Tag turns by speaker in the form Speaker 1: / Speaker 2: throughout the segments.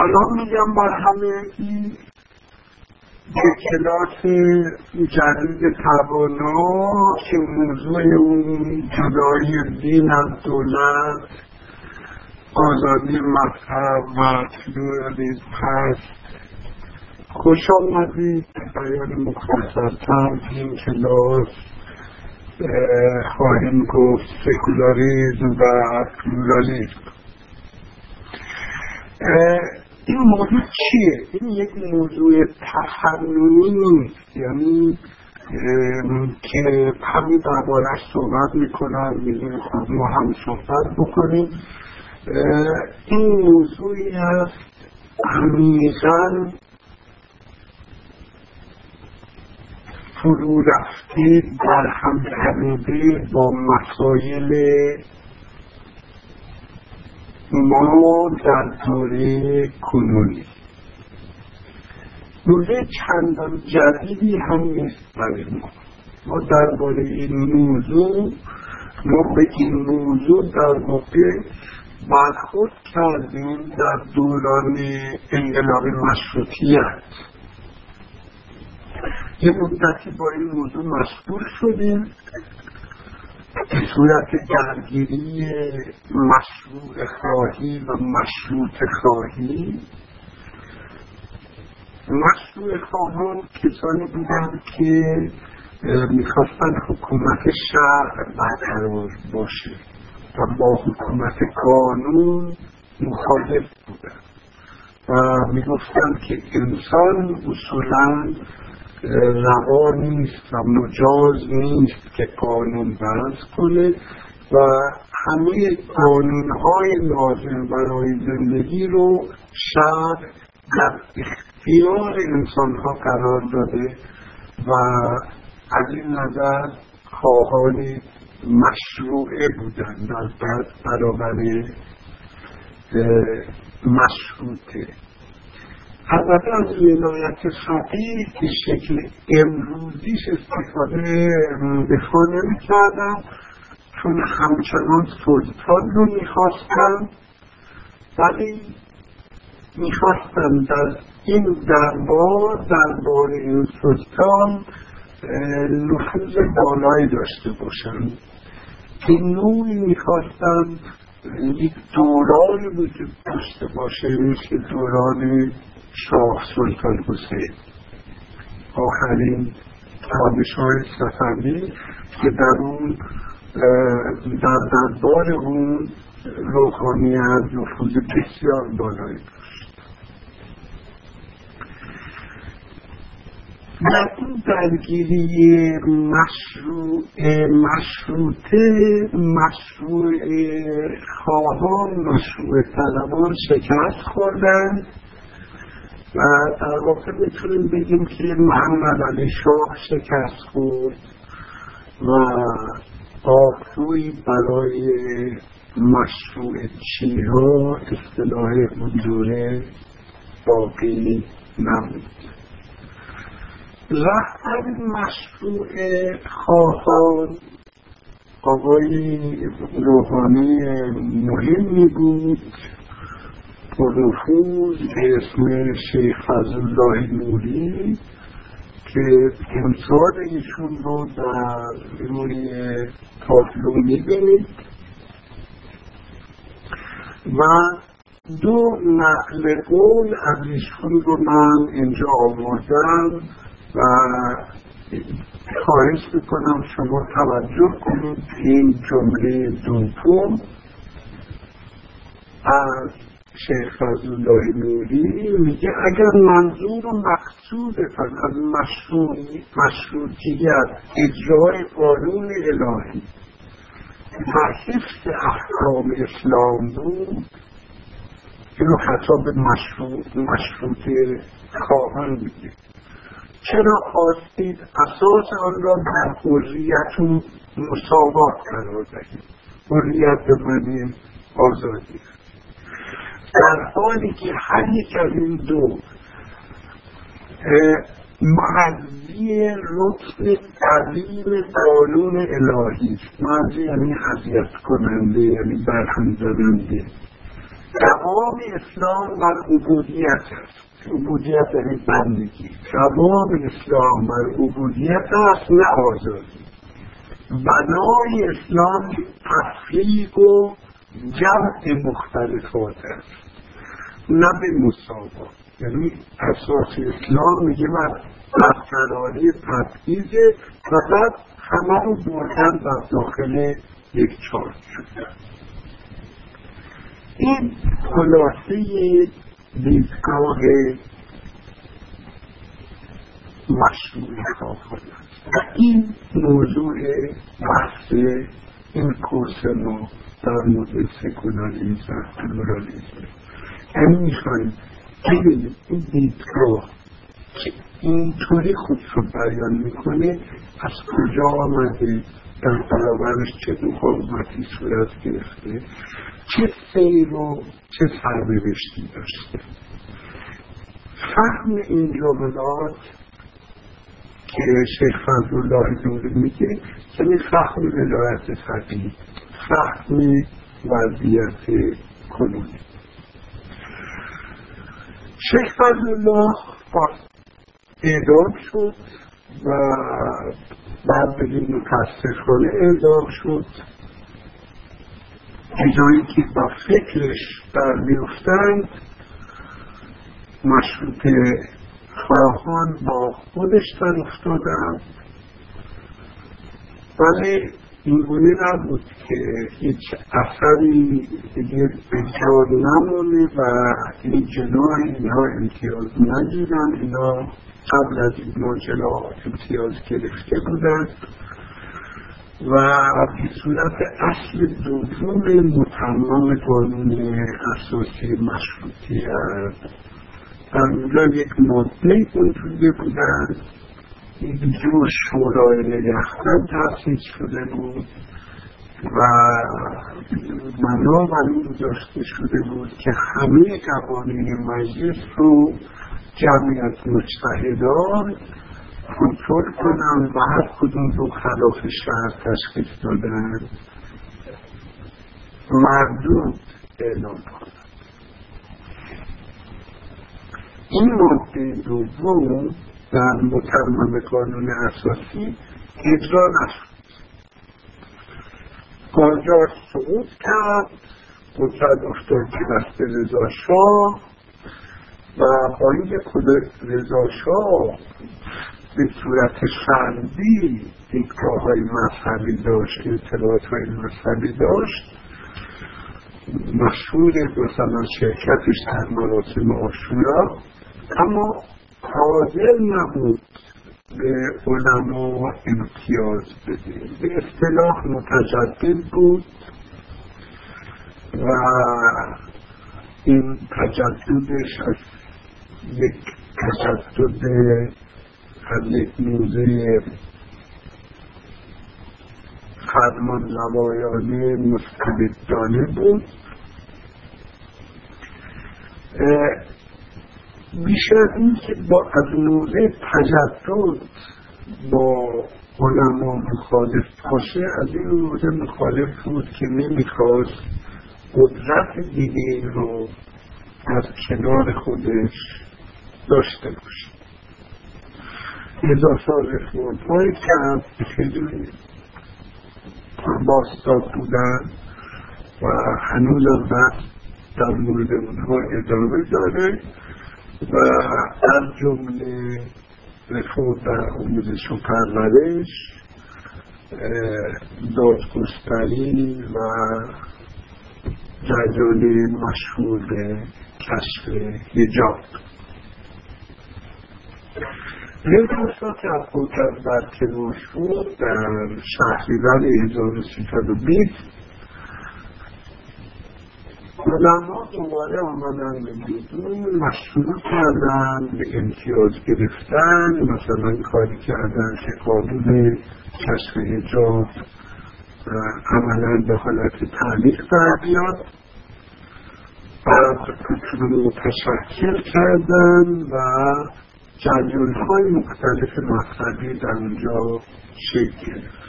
Speaker 1: سلام میگم بر همه این به کلاس جدید توانا که موضوع اون جدایی دین از دولت آزادی مذهب و پلورالیزم هست. خوش آمدید. به بیان مختصرتر این کلاس خواهیم گفت سکولاریزم و پلورالیزم. این موضوع چیه؟ این یک موضوع تفننی نیست یعنی که همین دربارش صحبت می‌کنن میگه خب ما هم صحبت بکنیم این موضوعی است عمیقا فرو رفته در هم با مسائل ما در دوره کنونی. دوره چندان جدیدی هم نیست برای ما. ما درباره این موضوع ما به این موضوع در واقع برخورد کردیم در دوران انقلاب مشروطیت. یه مدتی با این موضوع مشغول شدیم. به صورت درگیری مشروع خواهی و مشروط خواهی. مشروع خواهان کسانی بودند که می‌خواستن حکومت شهر برقرار باشه و با حکومت قانون مخالف بودن و می‌گفتند که انسان اصولا روا نیست و مجاز نیست که قانون برز کنه و همه قانون های لازم برای زندگی رو شهر در اختیار انسان ها قرار داده و از این نظر خواهان مشروعه بودن در برابر مشروطه. البته از ولایت فقیه که شکل امروزیش استفاده دفاع نمی کردن چون همچنان سلطان رو می‌خواستن. ولی می‌خواستن در این دربار دربار این سلطان نفوذ بالایی داشته باشن. که نوعی می‌خواستن یک دورانی وجود داشته باشه مثل دوران شاه سلطان حسین. آخرین پادشاه صفوی که در اون در دربار اون روحانیت نفوذ بسیار بالایی داشت. در این درگیری مشروع مشروطه مشروع خواهان مشروع طلبان شکست خوردند. و در واقع می‌تونیم بگیم که محمد علی شاه شکست خورد و آبروی برای مشروع چیها اصطلاح اون باقی نبود. رهبر مشروع خواهان آقای روحانی مهمی بود. نفوذ به اسم شیخ فضلالله نوری که امثال ایشون رو در روی تابلو می‌بینید. و دو نقل قول از ایشون رو من اینجا آوردم و خواهش می‌کنم شما توجه کنید این جمله دوم. از شیخ فضلالله نوری میگه اگر منظور و مقصودتان از مشروطیت اجرای قانون الهی و حفظ احکام اسلام بود اینو خطاب مشروط خواهان میگه. چرا خواستید اساس آن را در حریت و مساوات قرار دهید؟ حریت به معنی آزادی. در حالی که هر یک از این دو معذی لطف قدیم قانون الهی است. معذی یعنی حضیت کننده یعنی برهم زدنده. دوام اسلام بر عبودیت است. عبودیت یعنی بندگی. دوام اسلام بر عبودیت است نه آزادی. بنای اسلام تفریق و جمع مختلفات است نه به مساوات. یعنی اساس اسلام میگه من برقراری و بعد همه رو بردن در داخل یک چارت شده این خلاصه دیدگاه مشروع خواهد و این موضوع بحث این کورس ما مورد سکولاریزم پلورالیزم یعنی می‌خوایم ببینید این دیدگاه که اینطوری خود رو بیان می‌کنه از کجا آمده در برابرش چه مقاومتی صورت گرفته چه سیر و چه سرنوشتی داشته. فهم این جملات که شیخ فضلالله نوری میگه یعنی فهم ولایت فقیه. فهم وضعیت کنونی شیخ فضلالله اعدام شد و بعد بدین متاسفانه اعدام شد. اینجایی که با فکرش در میفتند مشروط خواهان با خودش در افتادند. ولی اینگونه نبود که هیچ اثری دیگه جا نمونه و این جلو اینها امتیاز نگیرن. اینا قبل از این ماجرا امتیاز گرفته بودن و به صورت اصل دوم متمم قانون اساسی مشروطیت در اونجا یک ماده وجود بودن. جور شورای نگهبان تأسیس شده بود و بنا گذاشته شده بود که همه قوانین مجلس رو جمعی از مجتهدان کنترل کنن و هر کدوم رو خلاف شهر تشخیص دادن. مردود اعلام کنن. این ماده دوم در متمم قانون اساسی اجرا نشد. قاجار سقوط کرد قدرت افتاد که دست رضا شاه و با اینکه رضا شاه به صورت فردی دیدگاه های مذهبی داشت اطلاعات های مذهبی داشت. مشهور مثلا شرکتش در مراسم آشورا. اما حاضر نبود به علما امتیاز بده به اصطلاح متجدد بود و این تجددش از یک تجدد از یک موزه فرمان روایانه مستبدانه بود. بیشتر این که با از موضع تجدد با علما مخالف باشه از این موضع مخالف بود که نمی‌خواست قدرت دیگه رو از کنار خودش داشته باشه. اضافه رفرم های کرد که خیلی باستاد بودن و هنوز هم در مورد اونها ادامه داره. و از جمله رفور در آموزش و پرورش دادگستری و جدول مشهور کشف هجاب نوروسا که از قدرت برکنار شد در شهریور 1320 علما دوباره آمدن به بیرون مشروع کردن به امتیاز گرفتن مثلا کاری کردن قانون کشف حجاب عملا به حالت تعلیق در بیاد بعد متشکل کردن و جریان های مختلف مذهبی در اونجا شکل گرفت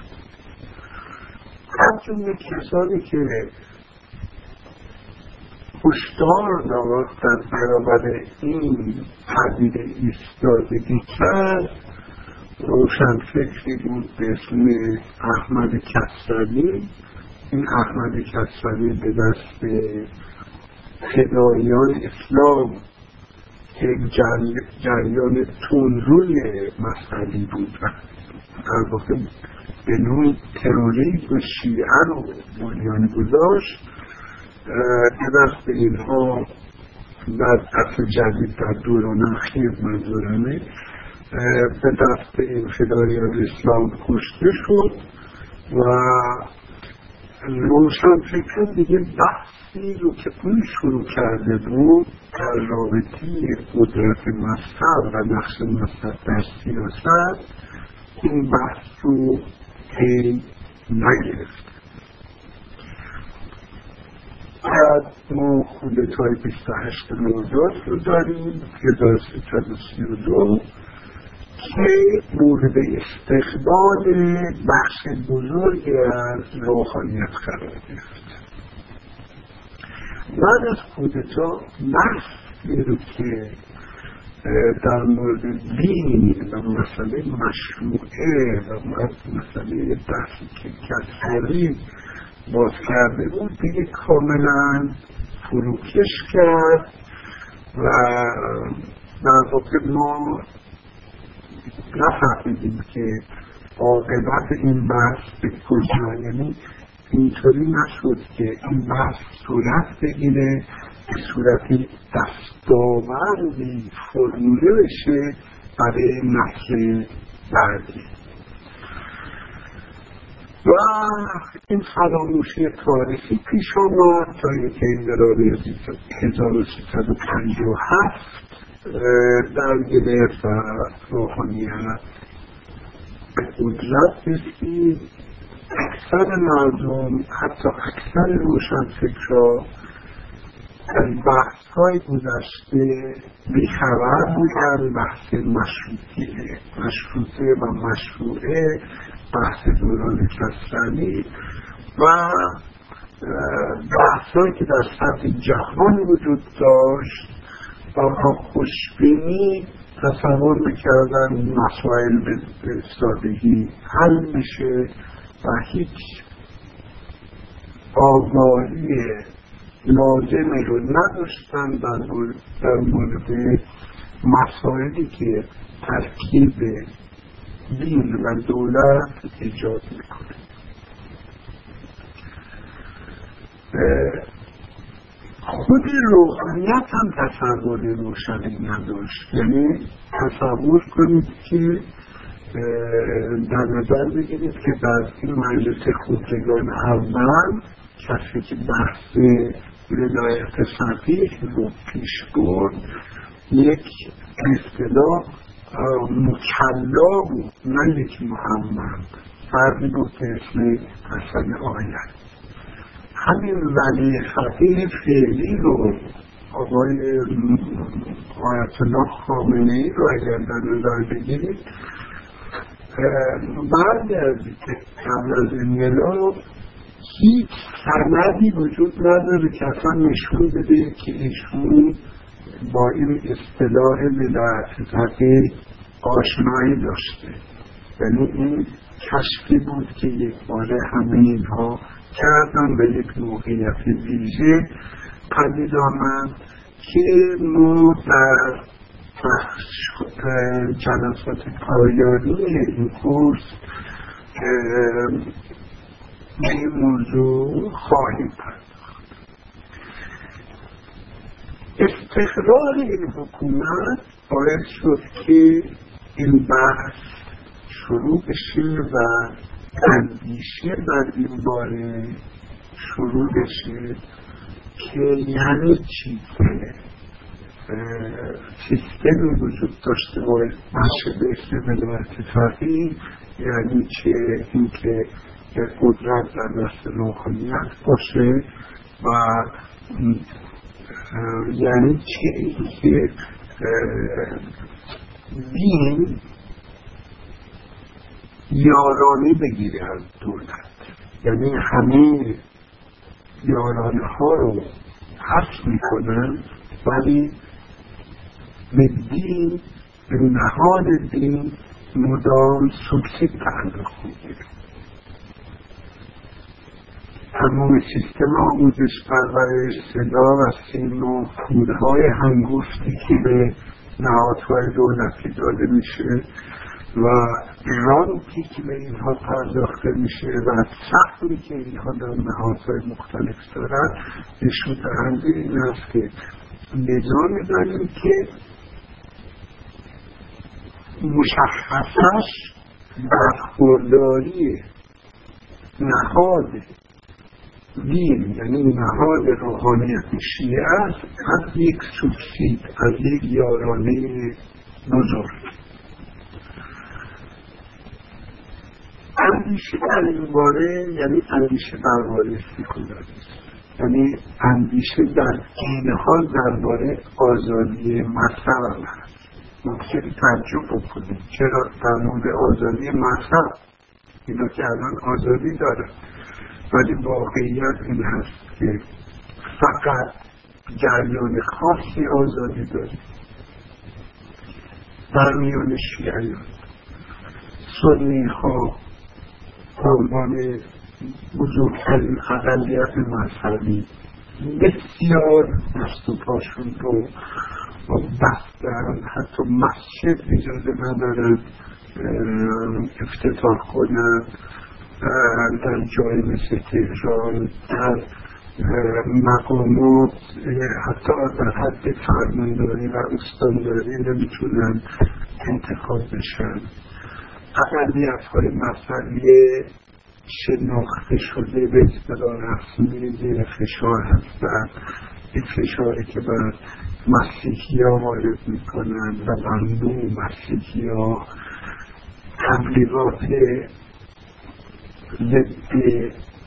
Speaker 1: جمله کسانی که هشدار داد در برابر این پدیده ایستادگی کرد روشن فکری بود به اسم احمد کسروی این احمد کسروی به دست فدایان اسلام که جریان تونروی مسئلی بود در واقع به نوع تروریزم شیعه رو بنیان گذاشت. به دست اینها در اصل جدید در دوران اخیر منظورمه. به دست این فدایان اسلام کشته شد و روشن فکر دیگه بحثی رو که اون شروع کرده بود در رابطی قدرت مذهب و نقش مذهب در سیاست این بحث رو پی نگرفت. بعد ما کودتای 28 مرداد رو داریم 1332 که مورد استقبال بخش بزرگی از روحانیت قرار گرفت. بعد از کودتا بحثی رو که در مورد دین و مسئله مشروعه و مسئله بحثی که کسری باز کرده. بود دیگه کاملا فروکش کرد و در واقع ما نفهمیدیم که عاقبت این بحث به کجا یعنی اینطوری نشد که این بحث صورت بگیره به صورت دستاوردی فرموله بشه برای نسل بعدی. و این فراموشی تاریخی پیش آمد تا اینکه این دراره 1357 در گرفت و روحانیت به قدرت رسید. اکثر مردم حتی اکثر روشن فکرها از بحث های گذشته بیخبر بودن بحث مشروطیه مشروطه و مشروعه. بحث دوران کسرانی و بحث که در سطح جهان وجود داشت و با خوشبینی تصور می‌کردن مسائل به سادگی حل میشه و هیچ آگاهی لازمی رو نداشتن در مورد مسائلی که ترکیب دین و دولت ایجاد می‌کنه. خود روحانیت هم تصور روشنی نداشت. یعنی تصور کنید که در نظر بگیرید که در این مجلس خودگان اول کسی که بحث ولایت فقیه رو پیش برد یک اصطلاح مکلا بود نه یک محمد. فردی بود که اسم حسن آید همین ولی فقیه فعلی رو آقای آیت الله خامنه ای رو اگر در نظر بگیرید بعد از قبل از انقلاب هیچ سندی وجود نداره که اصلا نشون بده که ایشون با این اصطلاح ولایت آشنایی داشته. یعنی این کشفی بود که یک باره همه اینها کردن به یک موقعیت ویژه. پدید آمد که ما در جلسات پایانی این کورس به این موضوع خواهیم پرداخت. استقرار این حکومت باید شد که این بحث شروع بشه و اندیشه بر این باره شروع بشه که یعنی چی؟ سیستمی وجود داشته باشه به اسم ولایت فقیه یعنی چه اینکه قدرت در دست روحانیت باشه و یعنی اینکه دین یارانه بگیره از دولت. یعنی همه یارانه ها رو حس می‌کنن ولی به دین به نهاد دین مدام سوبسید تعلق می‌گیره. تمام سیستم آموزش پرورش صدا و سیم و پولهای هنگفتی که به نهادهای دولتی داده میشه و رانتی که به اینها پرداخته میشه و سختی که اینها در نهادهای مختلف دارن نشون دهنده این است که نظامی داریم که مشخصش برخورداری نهاد دین یعنی نهاد روحانیت شیعه است از یک سوبسید از یک یارانه بزرگ. اندیشه در این باره یعنی اندیشه درباره سکولاریسم یعنی اندیشه در این حال درباره آزادی مذهب هست. ممکن تعجب بکنیم. چرا در مورد آزادی مذهب؟ اینا که الان آزادی داره. ولی واقعیت این هست که فقط جریان خاصی آزادی داره. در میان شیعیان سنی ها عنوان بزرگترین اقلیت مذهبی بسیار دست و پاشون رو بستن حتی مسجد اجازه ندارن افتتاح کنند در جای مثل تهران در مقامات حتی در حد فرمانداری و استانداری نمی‌تونن انتخاب بشن. اقلیت های مذهبی شناخته شده به اصطلاح رسمی زیر فشار هستن. این فشاری که بر مسیحی ها وارد می‌کنن و بر مسیحی ها تبلیغات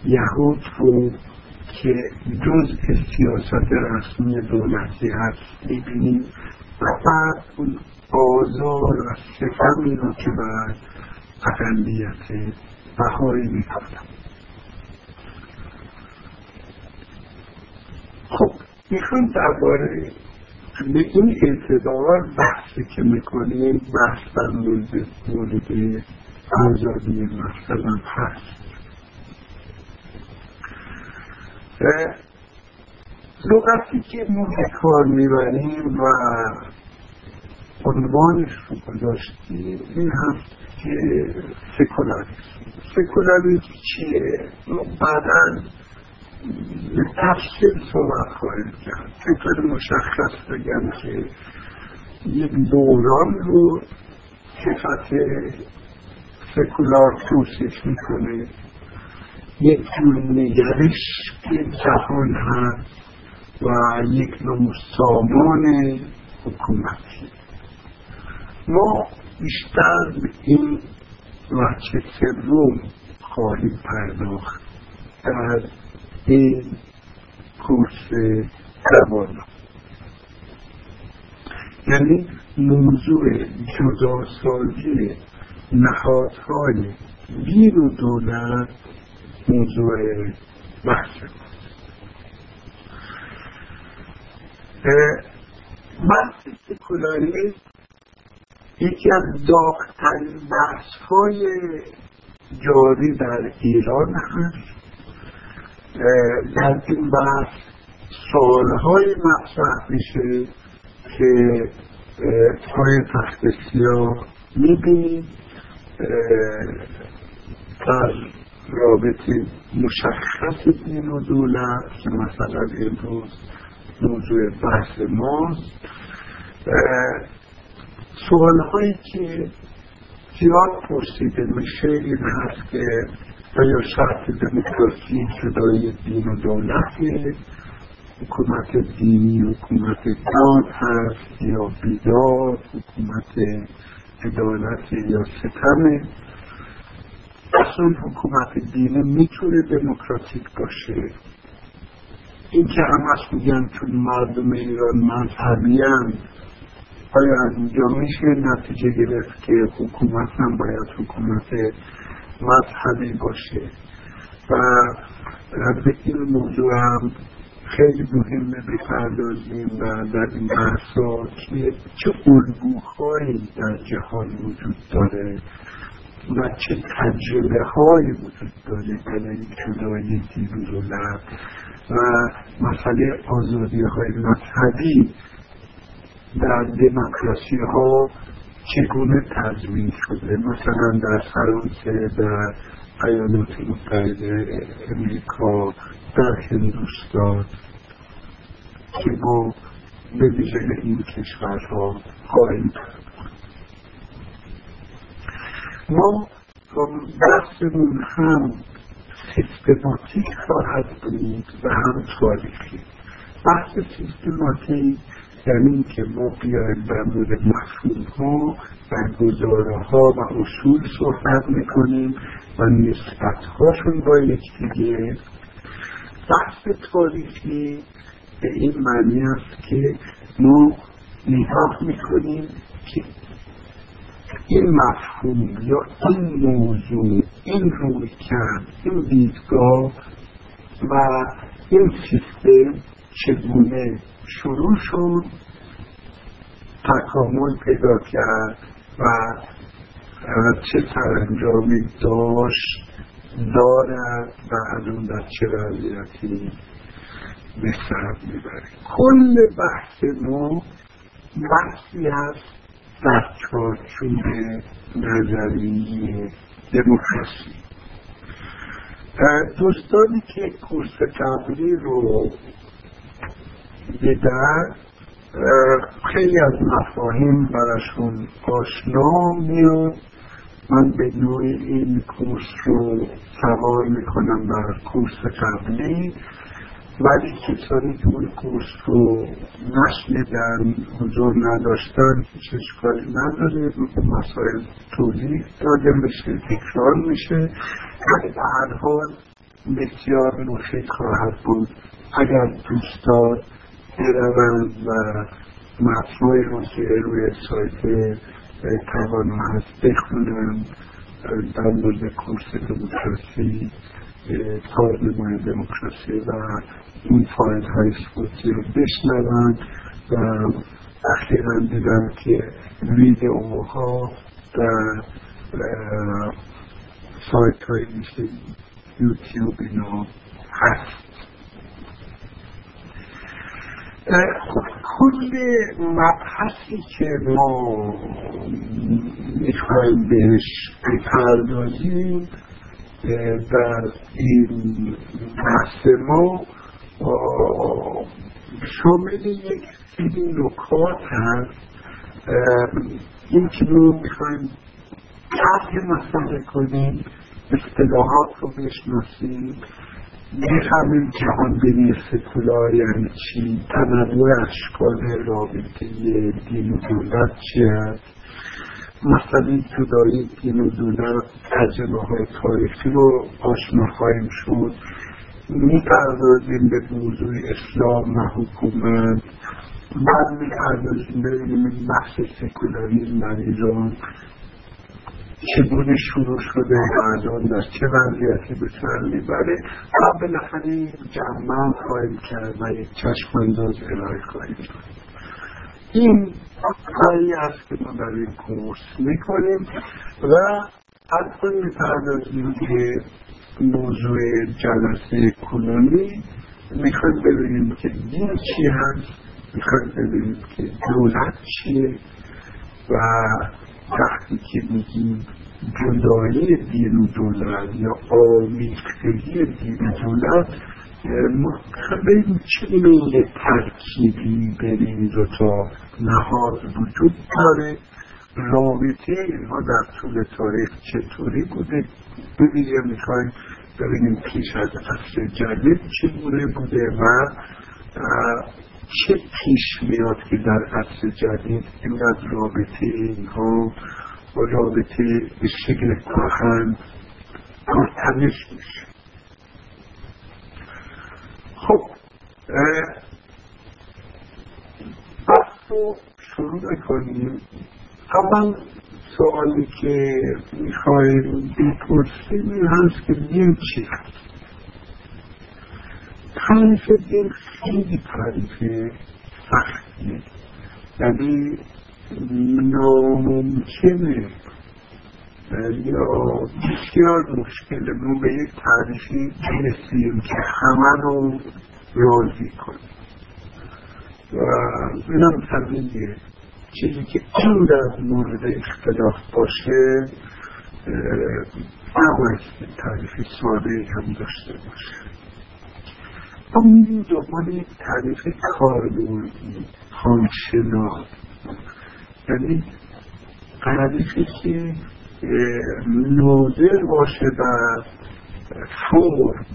Speaker 1: یهود رو که جز سیاست رسمی دولتی هست می‌بینیم و بعد اون آزار و ستمی رو که بر اقلیت بهایی می‌کنم خب می‌خوام درباره به این اعتبار بحثی که می‌کنیم بحث در مورد آزادی مثلا هست لغتی که ما به کار می‌بریم و عنوانش رو گذاشتیم این هست که سکولاریسم سکولاریسم چیه؟ بعدا به تفصیل صحبت خواهیم کرد. فکر مشخص بگم که یک دوران رو صفت سکولار توصیف می‌کنه. یک جور نگرش که جهان هست و یک نوع سامان حکومتی ما بیشتر به این وچه سوم خواهیم پرداخت در این کورس زبان. یعنی موضوع جداسازی نهادهای دین و دولت موضوع بحث. بحث سکولاریسم یکی از داغترین بحث های جاری در ایران هست. در این بحث سالهای مطرح میشه که پای تخت سیاه می‌بینیم. در رابطه مشخص دین و دولت که مثلا امروز موضوع بحث ماست. سوال هایی که زیاد پرسیده میشه این هست که آیا شرط دموکراسی جدای دین و دولت حکومت دینی حکومت داد هست یا بیداد حکومت عدالت یا ستمه اصلا حکومت دینه می‌تونه دموکراتیک باشه. این که همش میگن چون مردم ایران مذهبی آیا از اینجا میشه نتیجه گرفت که حکومت هم باید حکومت مذهبی باشه. و به این موضوع هم خیلی مهمه بپردازیم و در این بحثا که چه الگوهایی در جهان وجود داره و چه تجربه های وجود داره برای جدای دین و و مسئله آزادی های مذهبی در دموکراسی ها چگونه تضمین شده؟ مثلا در فرانسه در ایالات متحده امریکا در هندوستان که ما به ویژه این کشورها خواهیم ما بحثمون هم سیستماتیک خواهد بود و هم تاریخی. بحث سیستماتیک یعنی که ما بیایم در مورد مفهوم ها و گزاره ها و اصول صحبت می‌کنیم و نسبت هاشون با یکدیگه بحث تاریخی به این معنی است که ما نگاه می‌کنیم که این مفهوم یا این موضوع این روی کرد این دیدگاه و این سیستم چگونه شروع شد تکامل پیدا کرد و چه سرانجامی داشت دارد و از اون در چه وضعیتی به سر می‌برد کل بحث ما بحثی هست در چارچوب نظریه دموکراسی. دوستانی که کورس قبلی رو دیدن خیلی از مفاهیم براشون آشنا میاد من به نوع این کورس رو سوار می‌کنم بر کورس قبلی ولی کسانی که اون کورس رو نشنیدن حضور نداشتن هیچ اشکالی نداره مسائل توضیح داده میشه تکرار میشه ولی به هر حال بسیار مفید خواهد بود. اگر دوستان بروند و متنای رو که روی سایت توانا هست بخونن در مورد کورس دموکراسی پارلمان دموکراسی و این فایل های صوتی رو بشنون و اخیرا دیدم که ویدئوها در سایت های مثل یوتیوب اینا هست. کل مبحثی که ما می‌خوایم بهش بپردازیم در این بحث ما شامل یک سری نکات هست. این که ما می‌خوایم طرح مسئله کنیم اصطلاحات رو بشناسیم. می‌فهمیم جهان بینی سکولار یعنی چی؟ تنوع اشکال رابطه دین و دولت چی هست؟ مثلا جدایی دین و دولت تجربه های تاریخی رو آشنا خواهیم شد. می‌پردازیم به موضوع اسلام و حکومت. بعد می‌پردازیم این بحث سکولاریزم در ایران. چگونه شروع شده الان در چه وضعیتی به سر می‌بره. و بالاخره جمع خواهیم کرد و یک چشم انداز ارائه خواهیم این کاری است که ما در این کورس می‌کنیم و الان می‌پردازیم که موضوع جلسه کنونی. می‌خوایم ببینیم که دین چی هست می‌خوایم ببینیم که دولت چیه و وقتی که میگیم. جدایی دین و دولت یا آمیختگی دین و دولت ببین چه میل ترکیبی بین دوتا نهاد وجود داره. رابطه اینها در طول تاریخ چطوری بوده؟ ببینیم می‌خوایم ببینیم پیش از عصر جدید چگونه بوده و چه پیش میاد که در عصر جدید اینقدر رابطه اینها و رابطه به شکل کهن مرتبط میشه خب بحث رو شروع کنیم اول سوالی که می‌خوایم بپرسیم این هست که دین چی؟ هست تعریف دل خیلی تعریف سختیه یعنی ناممکنه. یا بسیار مشکل ما به یک تعریفی برسیم که همه رو راضی کنیم. و اینم طبیعیه. چیزی که این در مورد اختلاف باشه نباید تعریف ساده هم داشته باشه. ما میریم دنبال یک تعریف کاربردی خانشناس یعنی تعریفی که نوزر باشه بر فرم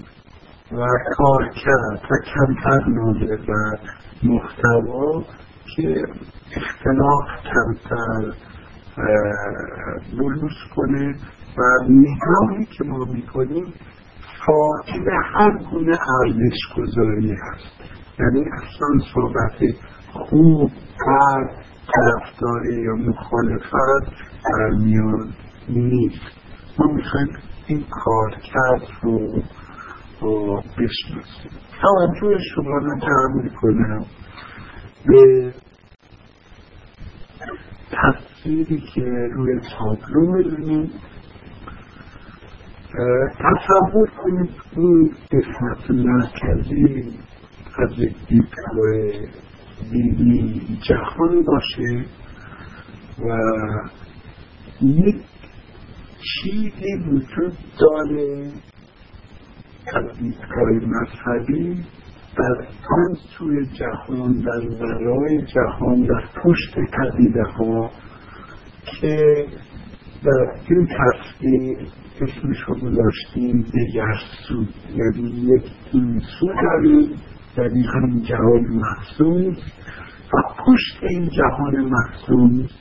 Speaker 1: و کارکرد و کمتر نوزر بر محتوا که اختلاف کمتر بلوز کنه. و نگاهی که ما می‌کنیم فاقد هر گونه ارزش گذاری هست یعنی اصلا صحبت خوب بد طرفداری یا مخالفت در میان نیست. ما می‌خوایم این کار کرد رو بشناسیم. توجه شما رو جمع می‌کنم به تصویری که روی تابلو می‌بینیم تصور کنید این قسمت مرکزی از یک دیدگاه دینی جهان باشه و یک چیزی وجود داره از دیدگاه مذهبی در آن سوی جهان در ورای جهان در پشت پدیده ها که در این تصویر اسمش رو گذاشتیم دیگر سو یعنی یک این سو داریم. یعنی همین جهان محسوس و پشت این جهان محسوس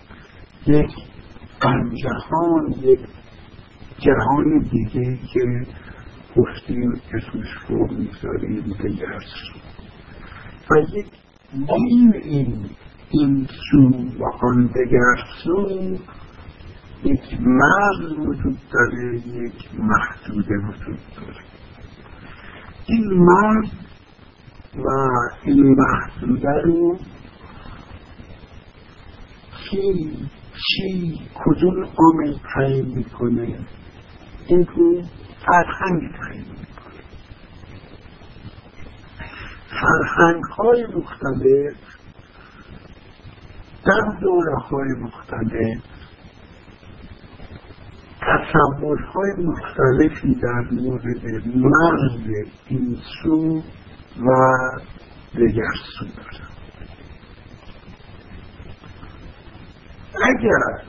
Speaker 1: یک جهان یک جهان دیگه که گفتیم اسمش رو می‌ذاریم دیگر سو و یک بین این این سو و آن دیگر سو یک مرز وجود داره یک محدوده وجود داره. این مرز و این محدوده رو کی چی کدوم عامل تعیین می‌کنه؟ این رو فرهنگ تعیین می‌کنه. فرهنگ های مختلف در دوره های مختلف تصورهای مختلفی در مورد مرز این سو و دیگر سو اگر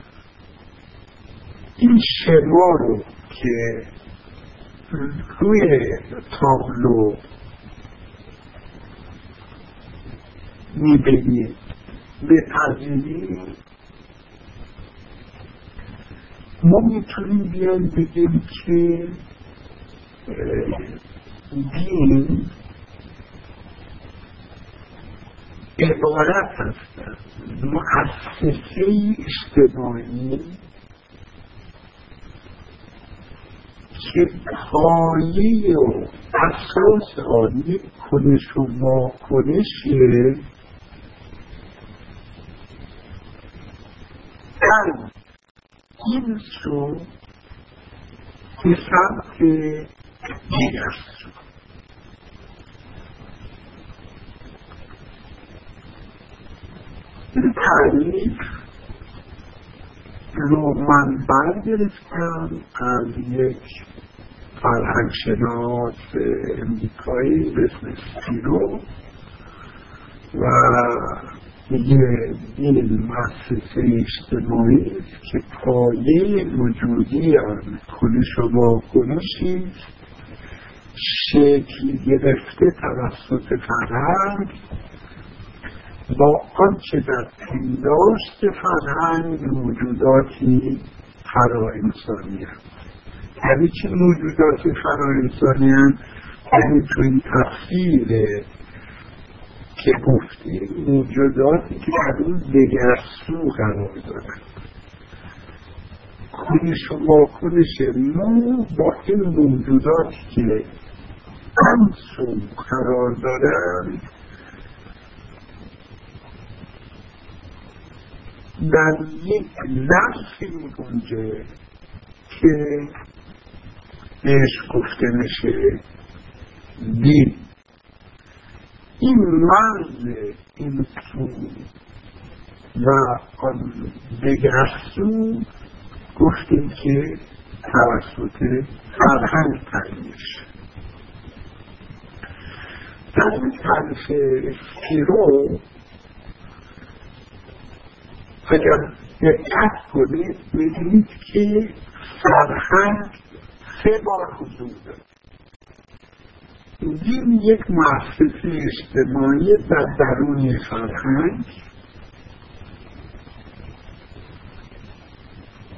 Speaker 1: این شما رو که روی تابلو می‌بینید به ما می‌تونیم بیان بگیم که دین عبارت هستن مؤسسه اجتماعی که پایه و اساس آن کنش و واکنشیه در به سمت دیگر سو این تعریف رو من برگرفتم از یک فرهنگ شناس امریکایی به اسم و میگه این مؤسسه اجتماعی که پایه وجودی آن کنش و واکنشی شکل گرفته توسط فرهنگ با آنچه در پنداشت فرهنگ موجوداتی فرا انسانی یعنی چه موجودات فرا انسانی یعنی تو این تفسیر که گفتیم موجوداتی که در اون دگر سو قرار دارن کنش و واکنش ما با این موجوداتی که آن سو قرار دارند در یک لفظی میگنجه که بهش گفته میشه. دین این مرز این و آن دیگر سو گفتیم که توسط فرهنگ تعیین در این تعریف فیرو اگر دقت کنید می‌بینید که فرهنگ سه بار حضور داره. دین یک مؤسسه اجتماعی در درون فرهنگ.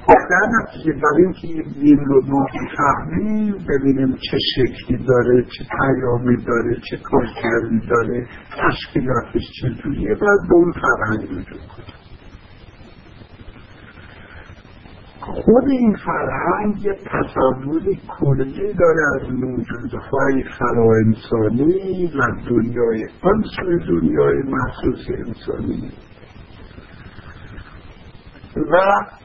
Speaker 1: در نتیجه برای اینکه دین رو ما بفهمیم ببینیم چه شکلی داره چه پیامی داره چه کارکردی داره تشکیلاتش چجوریه باید به اون فرهنگ رجوع کنیم. خود این فرهنگ یه تصور کلی داره از موجودهای فرا انسانی و دنیای آن دنیای محسوس انسانی. و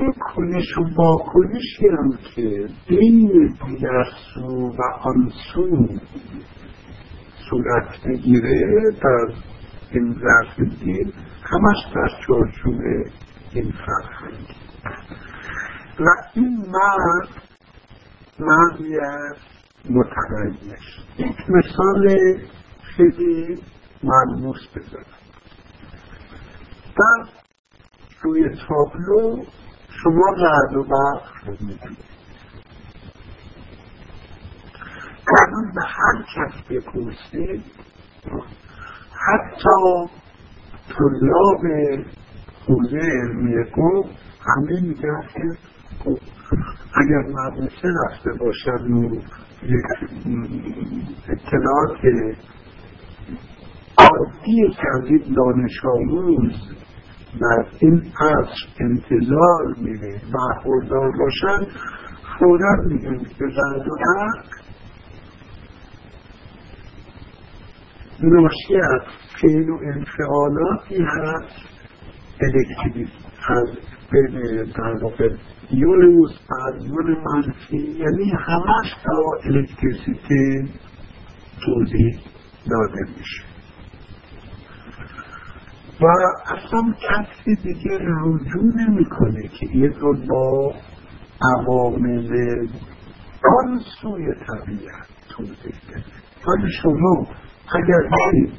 Speaker 1: این کنش و باکنشی هم که بین دیگر سو و آن سو صورت بگیره در این ظرف دین همش در چارچوب این فرهنگ. و این مرد مردی از متغیر یک مثال خیلی ملموس بزنم. در روی تابلو شما رد و برق رو می‌دونید الان به هر کس بپرسید حتی طلاب حوزه علمی گفت همه میگن که اگر مدرسه رفته باشد و یک اطلاعات عادی که از دانش آموز در این عصر انتظار میره برخوردار باشن فورا میگن که زرد و حق ناشی از فعل و انفعالاتی هست. الکتریک از بین در یونوس از یون منفی یعنی همش با الکتریسیته توضیح داده میشه. و اصلا کسی دیگه رجوع نمی‌کنه که رو با عوامل آن سوی طبیعت توضیح بده. ولی شما اگر برید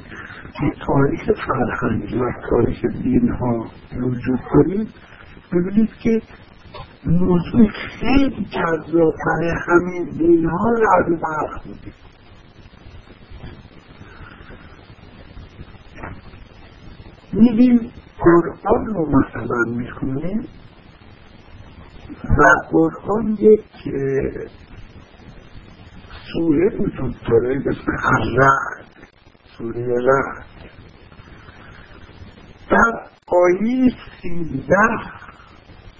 Speaker 1: به تاریخ فرهنگ و تاریخ دین ها رجوع کنید ببینید که موضوع خیلی جذاب برای همین دین ها رد برخ بودید میبین قرآن رو مثلا می‌خونیم و قرآن یک سوره وجود داره اسم الرعد سوره رعد در آیه سیزده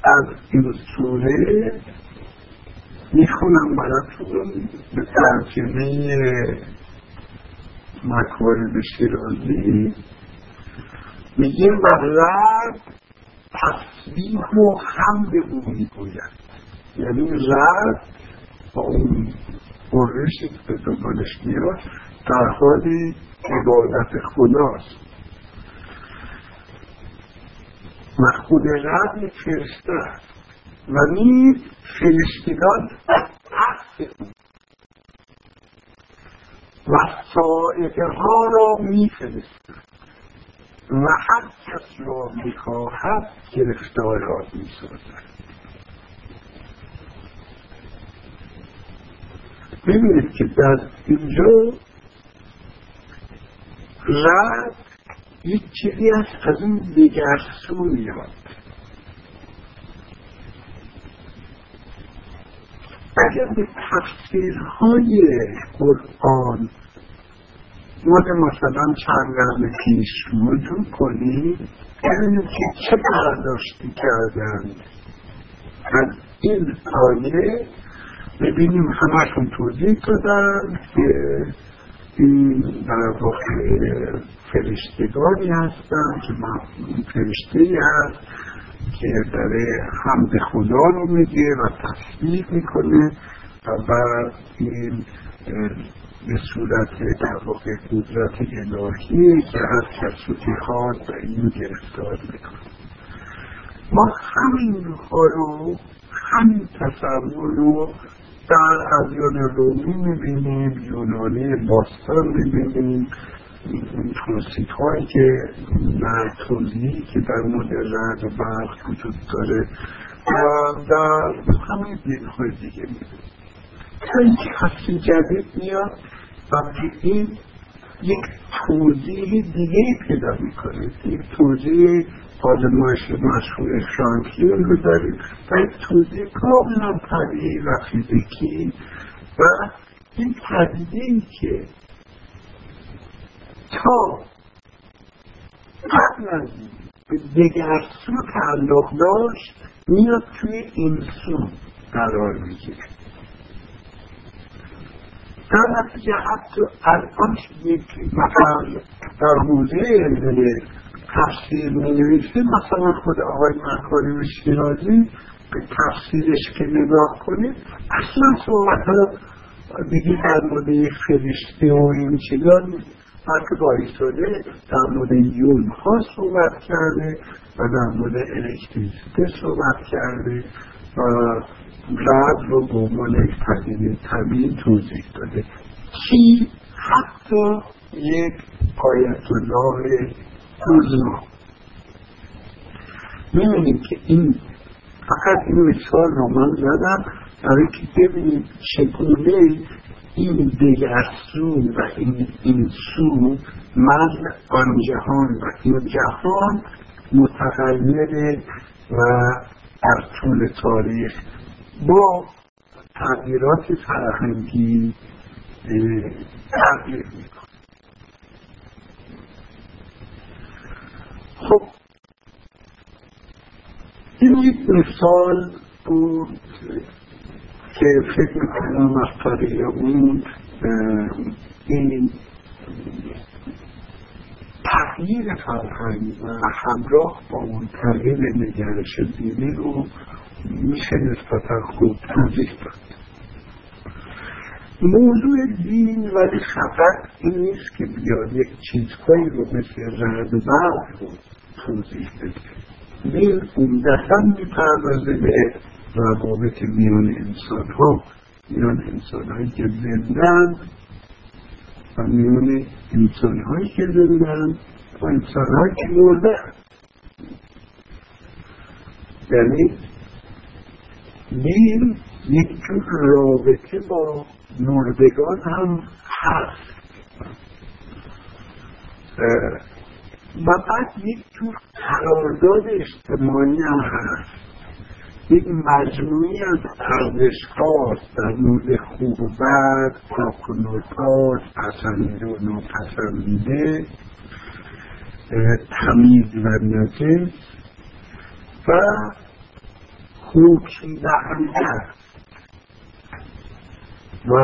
Speaker 1: از این سوره می‌خونم براتون. به ترجمه مکارم شیرازی. میگیم و رد تصویح و حمد او می‌گوید. یعنی رد با اون قرشی که به دنبالش میاد در حال عبادت خداست. رد یک فرشته است. و نیز فرشتگان تحت او و سائقه ها را میفرستند و هر کس را می‌خواهد گرفتار را می‌سازد. ببینید که در اینجا رد یک چیزی است از این دیگر سو میاد اگر به تفسیرهای قرآن مال مثلا چند قرن پیش رجوع کنید ببینید که چه برداشتی کردن از این آیه ببینیم همشون توضیح دادن که این فرشتگانی هستن که فرشته هست که داره حمد خدا رو میگه و تصویر می‌کنه و بعد این به صورت در واقع قدرت الهی که از کس و و این گرفتار می‌کنه. ما همین رو همین تصور رو در ادیان رومی می‌بینیم یونانی باستان می‌بینیم. توصیف هایی که توضیحی که در مورد رد و برق وجود داره و در همه دین های دیگه می‌بینیم. اینکه هستی جدید میاد و این یک توضیح دیگه پیدا می‌کنه. یک توضیح آزمایش مشهور فرانکلین رو داریم یک توضیح کاملا طبیعی و فیزیکی و این پدیده که تا قبل از به دگر سو تعلق داشت میاد توی این سو قرار می‌گیره. در نتیجه حتی الان یک مثلا در علم تفسیر می نویسه مثلا خود آقای مکاری شیرازی به تفسیرش که نگاه کنید اصلا صحبت ها دیگه در مورد فرشته و این چیزا بلکه بایستاده در مورد یون ها صحبت کرده و در مورد الکتریسیته صحبت کرده و رد رو به عنوان یک پدیده طبیعی توضیح داده. چی؟ حتی یک آیت الله روزنا می‌بینیم که این فقط این مثال رو من زدم برای که ببینیم چگونه این دیگر سو و این, این سو من آن جهان و این جهان متغیره و در طول تاریخ با تغییرات فرهنگی تغییر می‌کنه خب این مثال بود که فکر می‌کنم طریق اون این تغییر فرهنگ و همراه با اون تغییر نگرش دینی رو میشه نسبتا خوب توضیح داد. موضوع دین ولی فقط این نیست که بیاد یک چیزهایی رو مثل رد رو توضیح بده. دین عمدتا می‌پردازه به روابط میان انسان ها میان انسان هایی که زندن و میان انسان هایی که زندن و انسان هایی که مرده یعنی دین یک جور رابطه با مردگان هم هست. و بعد یک جور قرارداد اجتماعی هم هست. یک مجموعی از ارزشها در مورد خوب و بد پاک پسندیده و ناپسندیده تمیز و نجس و حکم دهنده و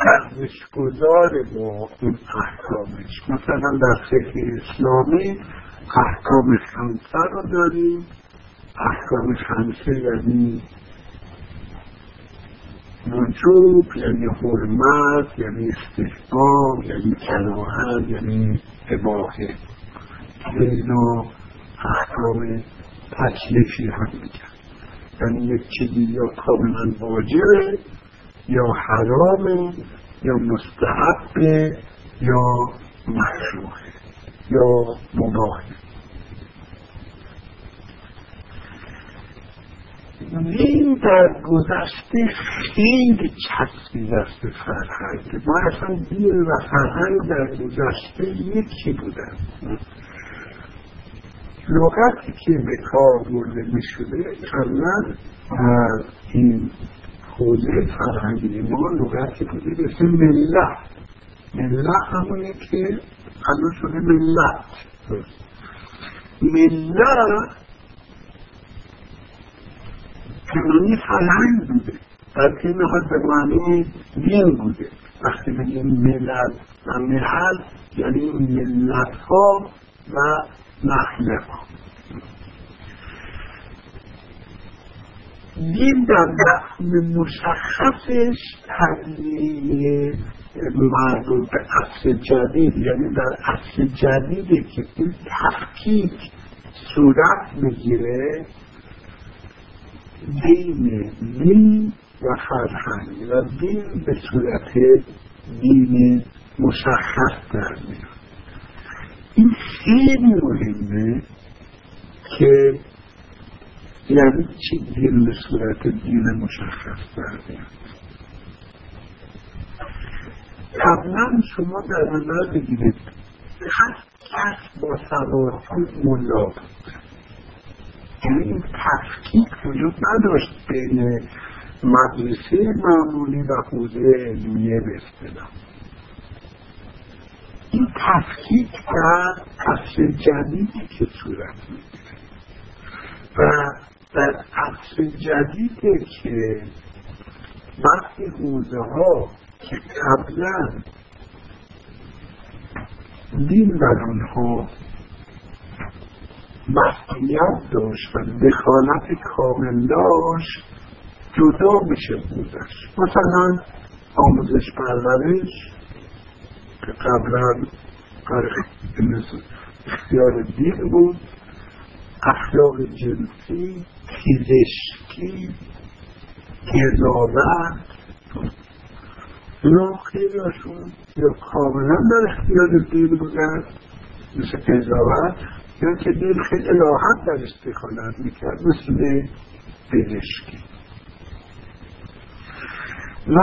Speaker 1: ارزش گذار با این احکامش مثلا در فکر اسلامی احکام خمسه رو داریم. احکام خمسه یعنی وجوب یعنی حرمت یعنی استحباب یعنی کراهت یعنی اباحه. اینا احکام تکلیفی هم میگن. یعنی یک چیزی یا کاملا واجبه یا حرامه یا مستحبه یا مشروعه یا مباهه این در گذشته خیلی چسبیده است به فرهنگ. ما اصلا دین و فرهنگ در گذشته یکی بودن. لغتی که به کار برده می شده کلا این حوزه فرهنگی ما لغتی بوده به ملت. ملت همونه که الان شده ملت. ملت تمامی فرهنگ بوده. بلکه این به معنی دین بوده. وقتی بگیم ملل و محل یعنی ملت ها و محله ها دین در مفهوم مشخصش تبدیل مردم به اصل جدید. یعنی در اصل جدیدی که این تفکیک صورت می‌گیره دین دین و فرهنگ. و دین به صورت دین مشخص در میاد. این خیلی مهمه که یعنی چی به صورت دین مشخص میاد قبلا شما در نظر بگیرید هر کس با سواد ملا یعنی این تفکیک وجود نداشت بین مدرسه معمولی و حوزه علمیه به اصطلاح. این تفکیک در اصل جدیدی که صورت می‌گیره. و در اصل جدیدی که وقتی حوزه ها که قبلا دین بر آنها مسئولیت داشت و دخالت کامل داشت جدا میشه بودش. مثلا آموزش پرورش که قبلا اختیار دین بود اخلاق جنسی پزشکی قضاوت اینا خیلی هاشون یا کاملا در اختیار دین بودن مثل قضاوت یا که دین خیلی راحت در استخانت می‌کرد مثل پزشکی. و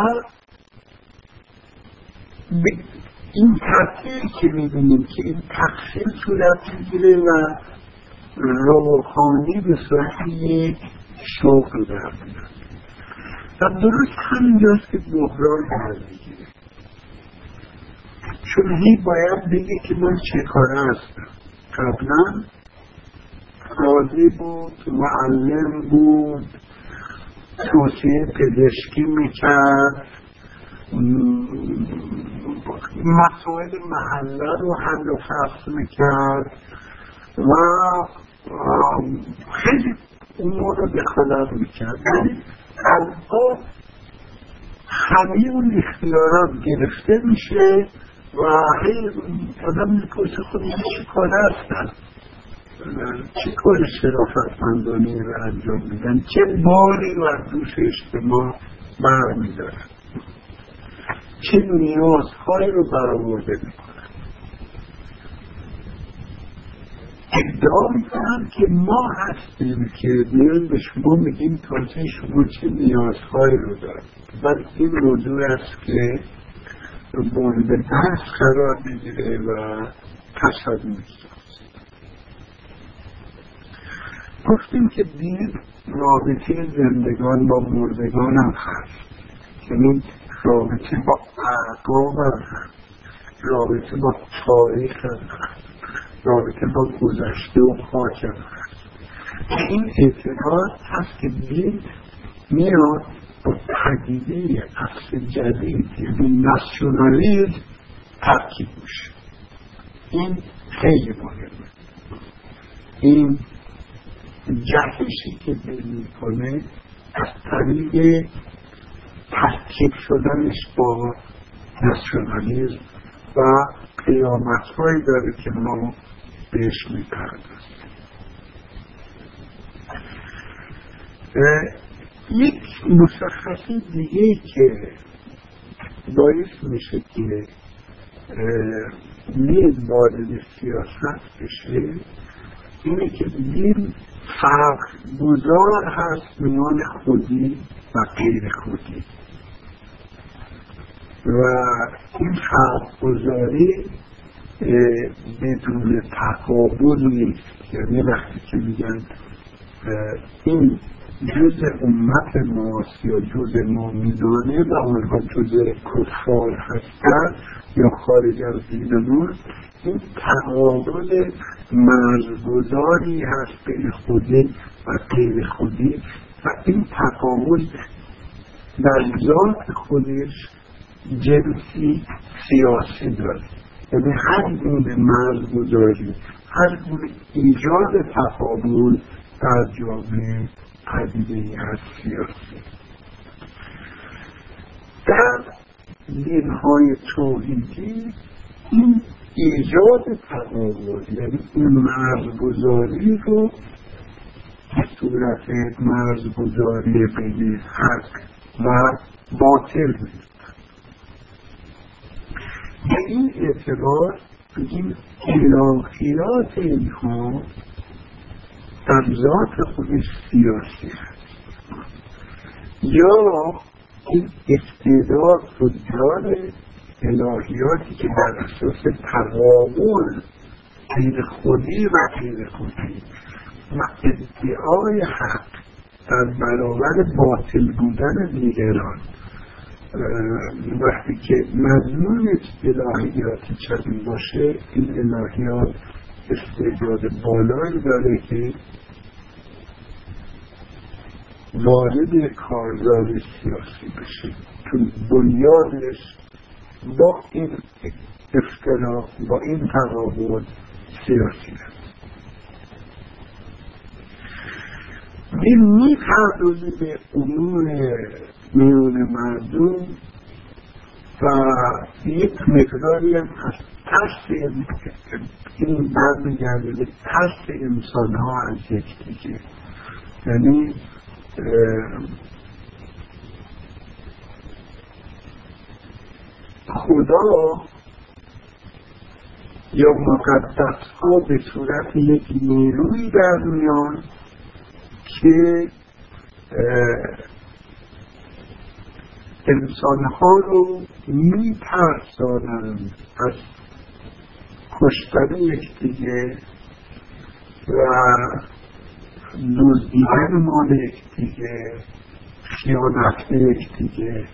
Speaker 1: این ترتیبی که می‌بینیم که این تقسیم صورت می‌گیره و روحانی به صورت یک شغل در و درست همینجاست که بحران در می‌گیره چون هی باید بگه که من چه کاره هستم. قبلا قاضی بود معلم بود توصیه پزشکی می‌کرد. مسائل محله رو حل و فصل می‌کرد. و خیلی امور رو دخالت می‌کرد ولی الان همه اون اختیارات گرفته میشه و هی آدم می‌پرسه خود چه کار هستن چه کار شرافتمندانه رو انجام میدن؟ چه باری رو دوش اجتماع بر میدارن چه نیازهایی رو برآورده می‌کنن؟ ادعا می‌کنم که ما هستیم که میان به شما میگیم تازه شما چه نیازهایی رو دارد ولی این موضوع است که مورد بحث قرار می‌گیره و تصادم گفتیم که دین رابطه زندگان با مردگان هم هست. یعنی رابطه با اعقاب هم رابطه با تاریخ هم هست. رابطه با گذشته و هست این اعتقاد هست که دین میاد با پدیده اصل جدید یعنی ناسیونالیزم ترکیب میشه. این خیلی مهمه. این جهشی که دل می‌کنه از طریق ترکیب شدنش با ناسیونالیزم و قیامت داره که ما بهش می‌پردازیم یک مشخصی دیگه که باعث میشه که دین وارد سیاست بشه اینه که دین فرق گذار هست میان خودی و غیر خودی. و این فرق گذاری بدون تقابل نیست یعنی وقتی که میگن این جز امت ماست یا جز ما میدانه و آنها جز کفار هستن یا خارج از دین ما این تعامل مرزگذاری هست بین خودی و غیر خودی و این تقابل در ذات خودش جنسی سیاسی داره. یعنی هر گونه مرزگذاری هر گونه ایجاد تفاضل در جامعه پدیده از سیاسی. در دینهای توحیدی این ایجاد تفاوت یعنی این مرزگذاری رو صورت مرزگذاری بین حق و باطل میست به این اعتبار این الهیات اینها در ذات خودش سیاسی هست یا این استعداد رو داره الهیاتی که در اساس تقابل غیر خودی و غیر خودی و ادعای حق در برابر باطل بودن دیگران وقتی که مضمون الهیات چنین باشه این الهیات استعداد بالایی داره که وارد کارزار سیاسی بشه. تو بنیادش با این افتراق با این تقابل سیاسی هست این می‌پردازه به امور میون مردم و یک مقداری هم از ترس این برمیگرده به ترس انسان ها از یکدیگه یعنی خدا یا مقدس ها به صورت یک نیروی در میان که انسان ها رو می ترسانند از کشتن یکدیگه و دزدیدن مال یکدیگه خیانت یکدیگه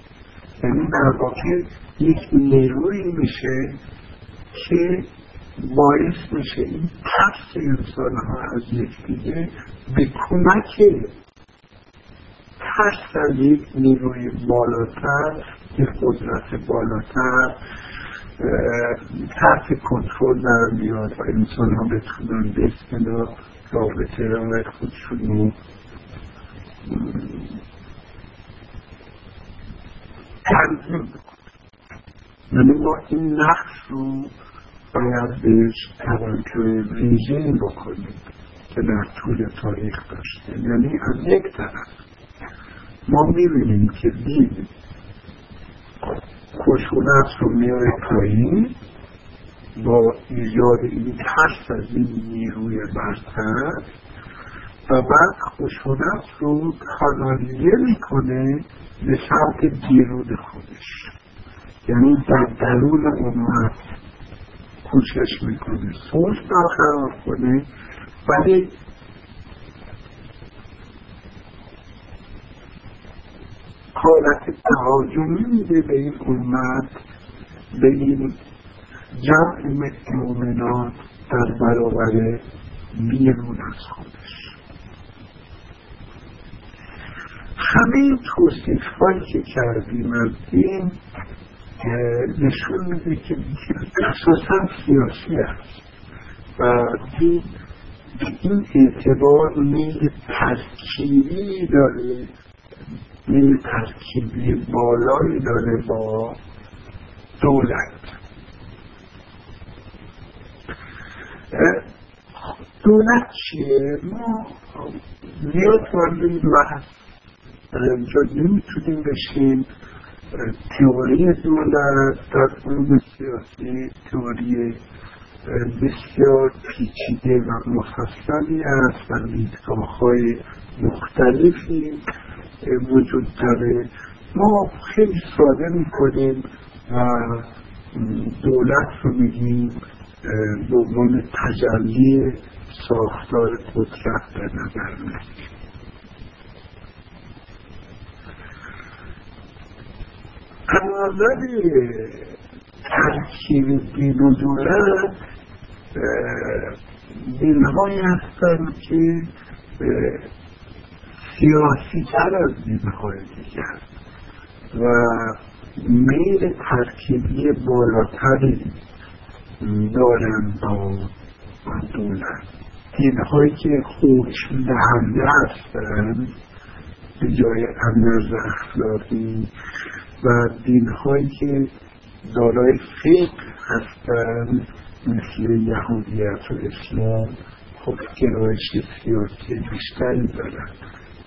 Speaker 1: یعنی در واقع یک نیروی میشه که باعث میشه این ترس انسان ها از یکدیگه به کمک ترس از یک نیروی بالاتر یک قدرت بالاتر تحت کنترل در میاد و انسان ها بتونن به اصطلاح رابطه را خودشون تنظیم یعنی ما این نقش رو باید بهش توجه ویژه بکنیم که در طول تاریخ داشته یعنی از یک طرف ما می‌بینیم که دین خشونت رو میاره پایین با ایجاد این ترس از این نیروی برتر و بعد خشونت رو کانالیه می‌کنه به سمت بیرون خودش. یعنی در درون امت کوشش می‌کنه. صلح برقرار کنه ولی حالت تهاجمی میده به این امت به این جمع مؤمنان در برابر بیرون از خودش. همه توصیف که کردیم از این نشون میده که اساسا سیاسی است و این این اعتبار میل ترکیبی داره میل ترکیبی بالایی داره با دولت دولت چیه؟ ما زیاد وارد این بحث اینجا نمی‌تونیم بشیم تئوری دولت در علوم سیاسی تئوری بسیار پیچیده و مفصلی است و دیدگاه های مختلفی وجود داره. ما خیلی ساده می‌کنیم و دولت رو میگیم به عنوان تجلی ساختار قدرت به نظر میگیم عوامل ترکیب دین و دولت دینهایی هستند که سیاسی تر از دینهای دیگه هست و میل ترکیبی بالاتری دارن با دولت دینهایی که خوش دهنده هستن به جای اندرز اخلاقی. و دینهایی که دارای فقه هستن مثل یهودیت و اسلام خب گرایش سیاسی بیشتری دارن.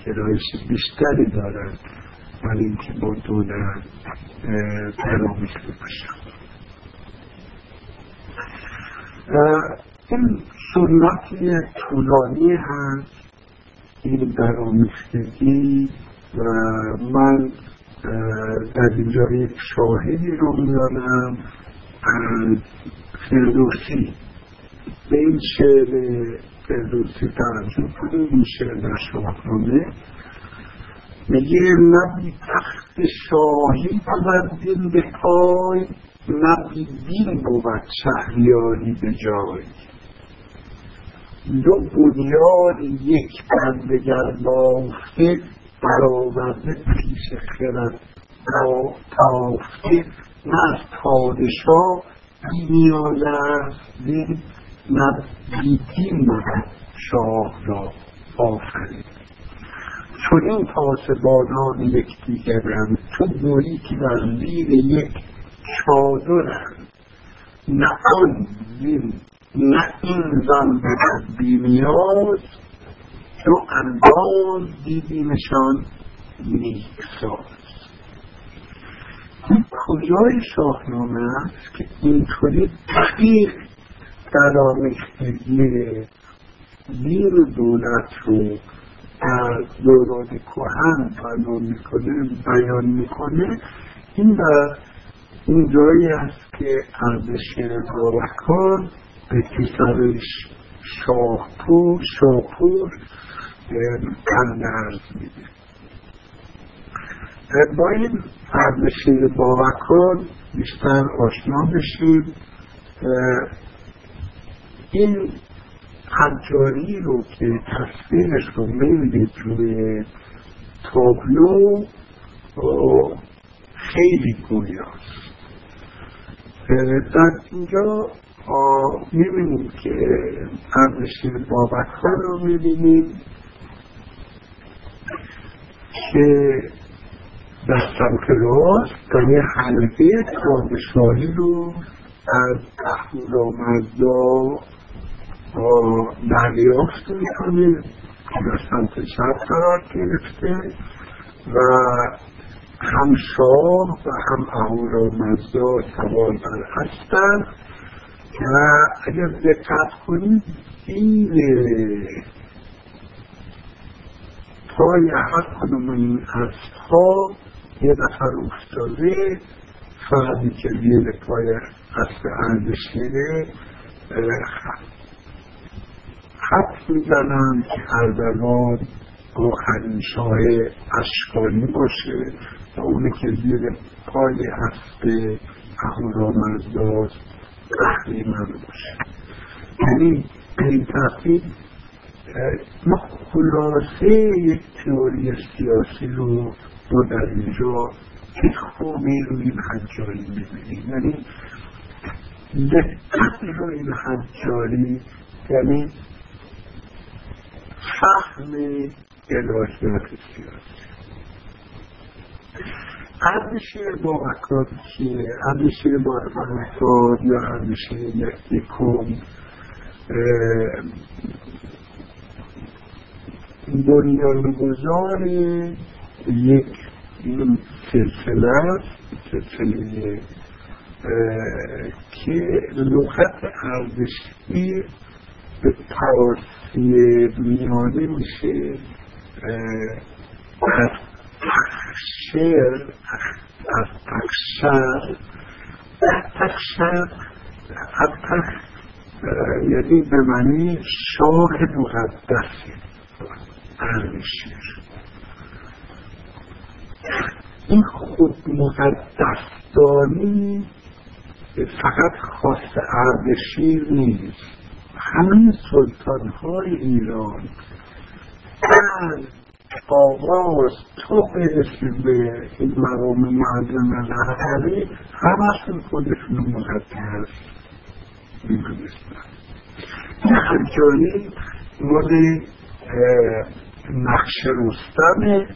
Speaker 1: گرایش بیشتری دارن ولی اینکه با دولت ترامیخته باشن این سنتی طولانی هست این درآمیختگی و من در اینجا یک شاهدی رو میانم از فردوسی به این شعر فردوسی توجه کنیم این شعر شاهنامه میگه نبی تخت شاهی بود دین به پای نبی دین بود شهریاری به جای. دو بنیاد یک بندگر بافته برآورده پیش خرد تافته. نه از پادشاه بی نیاز است بیدین بود شاه را آفرید. چون این پاسبانان یکدیگرند تو گویی که در زیر یک چادرند نه آن زین نه این زن بود بینیاز دو انداز دیدیمشان نیکساز. کجای شاهنامه است که اینطوری دقیق در آمیختگی زیر دولت رو در دوران کهن بیان می‌کنه بیان می‌کنه. این در این جایی است که اردشیر باوکان به پسرش شاهپور شاپور اندرز میده. با این اردشیر باوکان بیشتر آشنا بشید. این حجاری رو که تصویرش رو می‌بینید روی تابلو خیلی گویاست در اینجا می‌بینیم که اردشیر بابک ها رو می‌بینیم که در سمت داره حلقه پادشاهی رو از اهورامزدا دریافت می‌کنه در سمت چپ قرار گرفته و هم شاه و هم اهورامزدا سوار بر هستند و اگر دقت کنید این پای هر کدوم این اسبها یه نفر افتاده فردی که زیر پای اسب اردشیره خط می‌زنن که اردوان آخرین شاه اشکانی باشه و اونه که زیر پای اسب اهورامزداست تحریمن باشه. یعنی به این ترتیب ما خلاصه یک تئوری سیاسی رو ما در اینجا یک خوبی روی این حجاری می‌بینیم. یعنی دقت رو این حجاری یعنی فهم الهیات. سیاسی با اکاد چیه؟ با اکاد یا اردشیر یکم بنیانگذار یک سلسله است سلسله که لغت اردشیر به پارسی میانه میشه از تخشر از تخشر تخشر از یعنی به معنی شاه مقدسی اردشیر این خود مقدسداری فقط خاص اردشیر نیست. همه سلطان های ایران. از آغاز تو برسی به این مقام معظم نهتری همشون خودشون مقدس می‌دونستن. حجاری مورد نقش رستمه.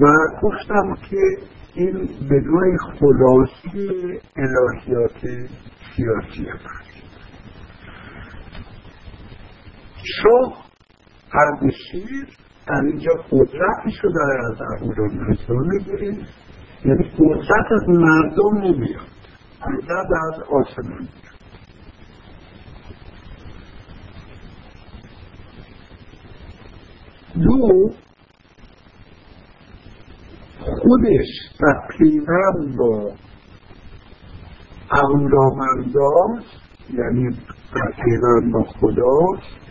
Speaker 1: و گفتم که این به نوع خلاصی الهیات سیاسی هست شاه اردشیر در اینجا قدرتش رو داره از اهورامزدا می‌گیره یعنی قدرت از مردم نمیاد. قدرت از آسمان. میاد دو خودش و پیوند با اهورامزداست یعنی در پیوند با خداست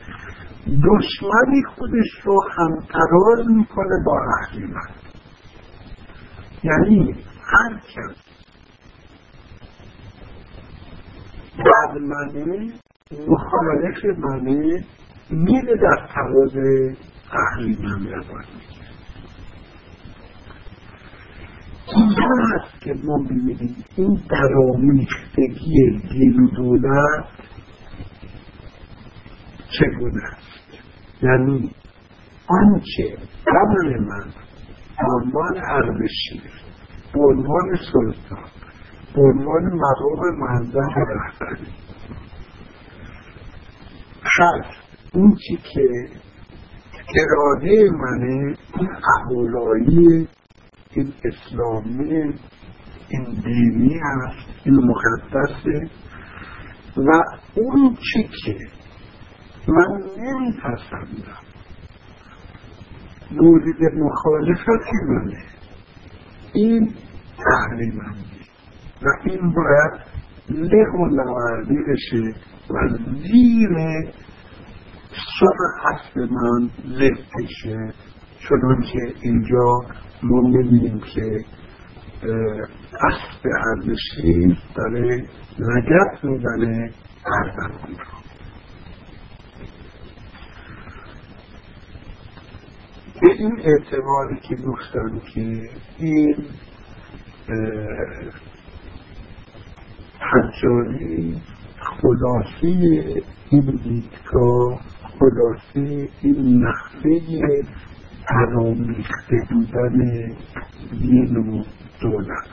Speaker 1: دشمنی خودش رو همقرار می‌کنه با اهریمن یعنی هر کس بعد منه مخالف منه میره در تراز اهریمن روان اینجا هست که ما ببینیم این درامیختگی دین و دولت چگونه است؟ یعنی آنچه قبل من عنوان اردشیر به عنوان سلطان به عنوان مقام منزل رهبری هست اون چی که اراده منه این اهولایی این اسلامی این دینی هست این مقدسه و اون چی که من نمیپسندم مورد مخالفتی منه این تحریمندی و این باید له و نوردی بشه و زیر سر حسب من له بشه. چون که اینجا ما می‌بینیم که اسب اردشیر داره لگت می‌زنه اردن رو به این اعتباری که گفتم که این حجاری خلاصی این دیدگاه خلاصی این نخفه ترامیخته بودن دین و دولت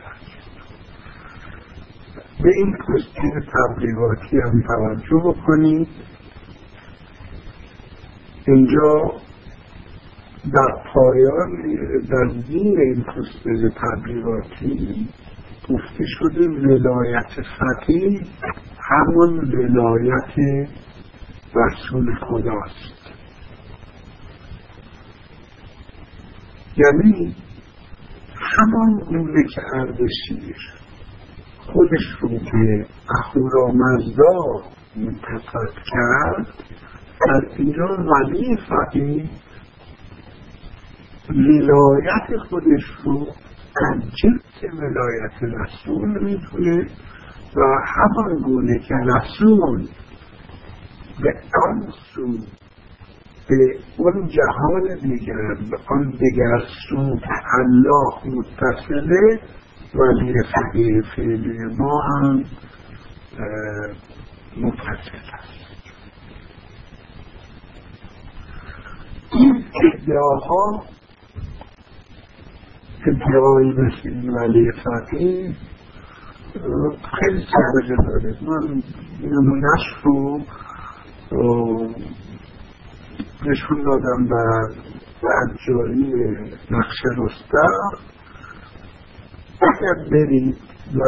Speaker 1: به این کشتیر تبلیغاتی هم توجه بکنید. اینجا در پایان در زیر این پرسپز تبلیغاتی گفته شده ولایت فقیه همون ولایت رسول خداست. یعنی همان گونه که اردشیر خودش رو به اهورامزدا منتصب کرد در اینجا ولی فقیه ولایت خودش رو جنس ولایت رسول می‌تونه و همان گونه که رسول به آن سو به اون جهان دیگر به آن دیگر سو الله متصله ولی فقیه فعلی ما هم متصل است. این ادعاها مثل این ولی فقیه خیلی سربجه داره. من نمونش رو نشون دادم در جاری نقش رستم اگر برید و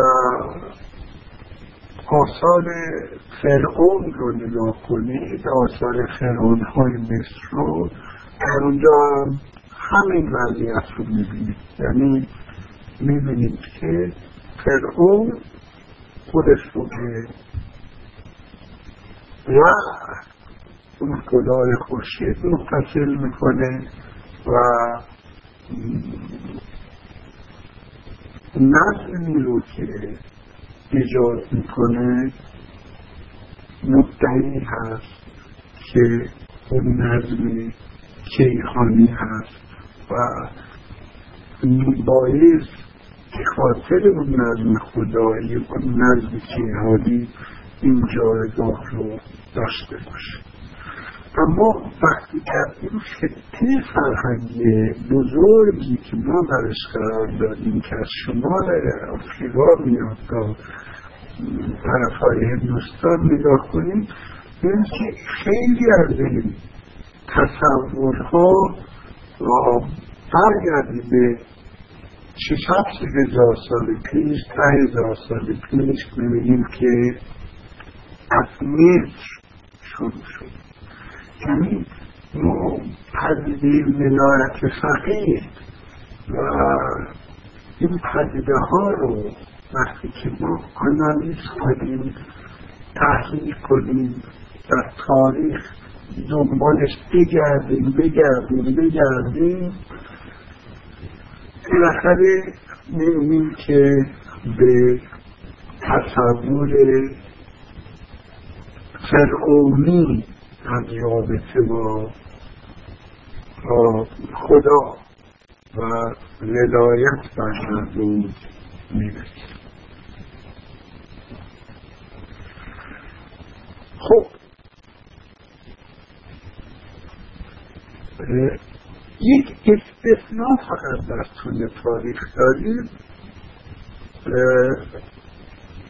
Speaker 1: آثار فرعون رو نگاه کنید آثار فرعون های مصر رو در اونجا همین وضعیت رو می‌بینید یعنی می‌بینید که فرعون خودش رو و اون خدای خورشید متصل می‌کنه و نظمی رو که ایجاد می‌کنه مدعی هست که اون نظمی کیهانی هست. و میبایست خاطر اون نظم خدایی اون نظم کیهانی این جایگاه رو داشته باشه. اما وقتی در این خطه فرهنگی بزرگی که ما درش قرار دادیم که از شمال آفریقا میاد تا طرفهای هندوستان نگاه کنیم این که خیلی از این تصورها برگردی به شش هزار سال پیش ده هزار سال پیش می‌بینیم که از مصر شروع شد. یعنی ما پدیده ولایت فقیه و این پدیده ها رو وقتی که ما آنالیز کنیم تحلیل کنیم در تاریخ دنبالش بگردیم بگردیم بگردیم. بالاخره می‌بینیم که به تصور فرعونی از رابطه با خدا و ولایت بر مردم می‌رسیم خب یک استثناء فقط در طول تاریخ داریم.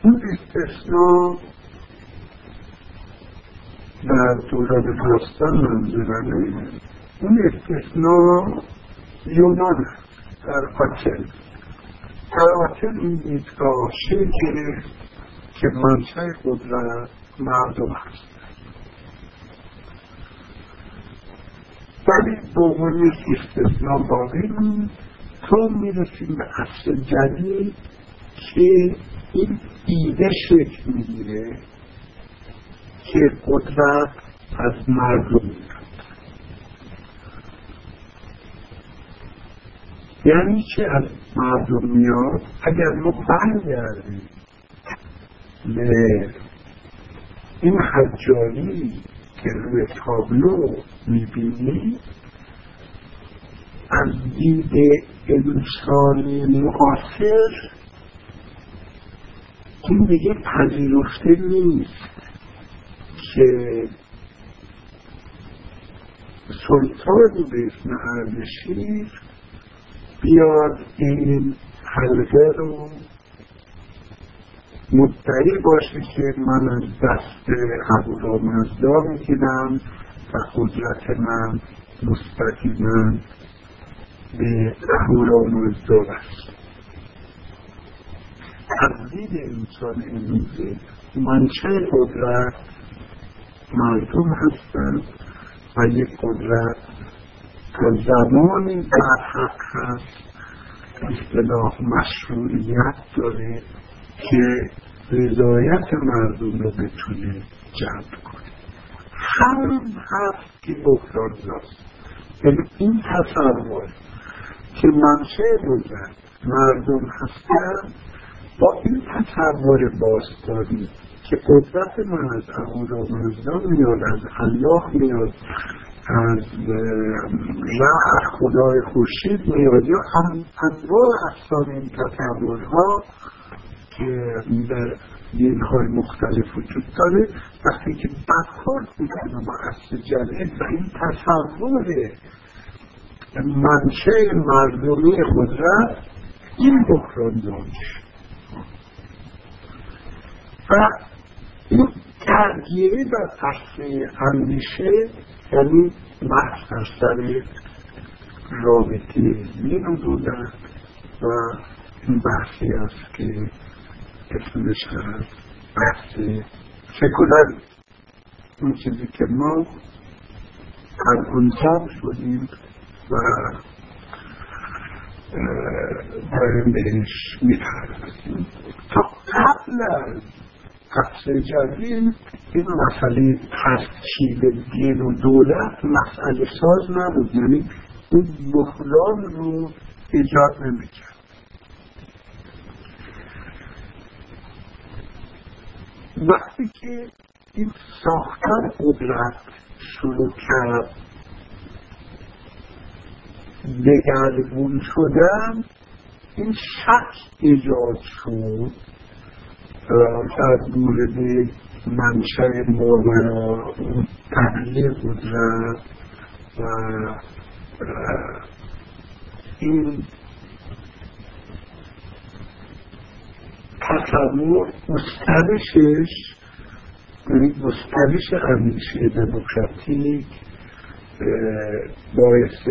Speaker 1: اون استثناء در دوران باستان منظورمه اون استثناء یونان در آتن. در آتن این دیدگاه شکل که منشه قدرت مردم هست. ولی به عنوان یک استثناء باقی تا می‌رسیم به عصر جدید که این ایده شکل می‌گیره که قدرت از مردم. میاد یعنی که از مردم میاد؟ اگر ما برگردیم به این حجاری که روی تابلو می‌بینی از دید انسانی معاصر. این دیگه پذیرفته نیست که سلطانی به اسم اردشیر بیاد این حلقه رو مدعی باشه که من از دست اهورامزدا می‌گیرم و قدرت من مستقیما به اهورامزدا است دید انسان امروزه. منشه قدرت؟ مردم هستند و یک قدرت تا زمانی حق هست اصطلاح مشروعیت داره. که رضایت مردم رو بتونه جلب کنه. همین هست که بحران داست یعنی این تصور که منشه بودن مردم هستن با این تصور باستانی که قدرت من از اهورامزدا میاد از الله میاد از رح خدای خورشید میاد یا انواع اقسام این تصورها که در دینهای مختلف وجود داره وقتی که برخورد می‌کنه با اصل جلد و این تصور منشه مردمی قدرت این بحران داشت. و این درگیری در اصل اندیشه یعنی بحث در سر رابطه دین بودن و این بحثی است که اسمش هست بحث سکولر اون چیزی که ما از اون شدیم و داریم بهش می‌پردازیم. تا قبل از عصر جدید این مسئله ترکیب دین و دولت مسئله ساز نبود. یعنی این بحران رو ایجاد نمی‌کرد. وقتی که این ساختن قدرت شروع کرد دگرگون شدن این شک ایجاد شد در مورد منشأ ماورا تحلیل قدرت و این تصور مسترشش مسترش همیشه دموکراتیک باعث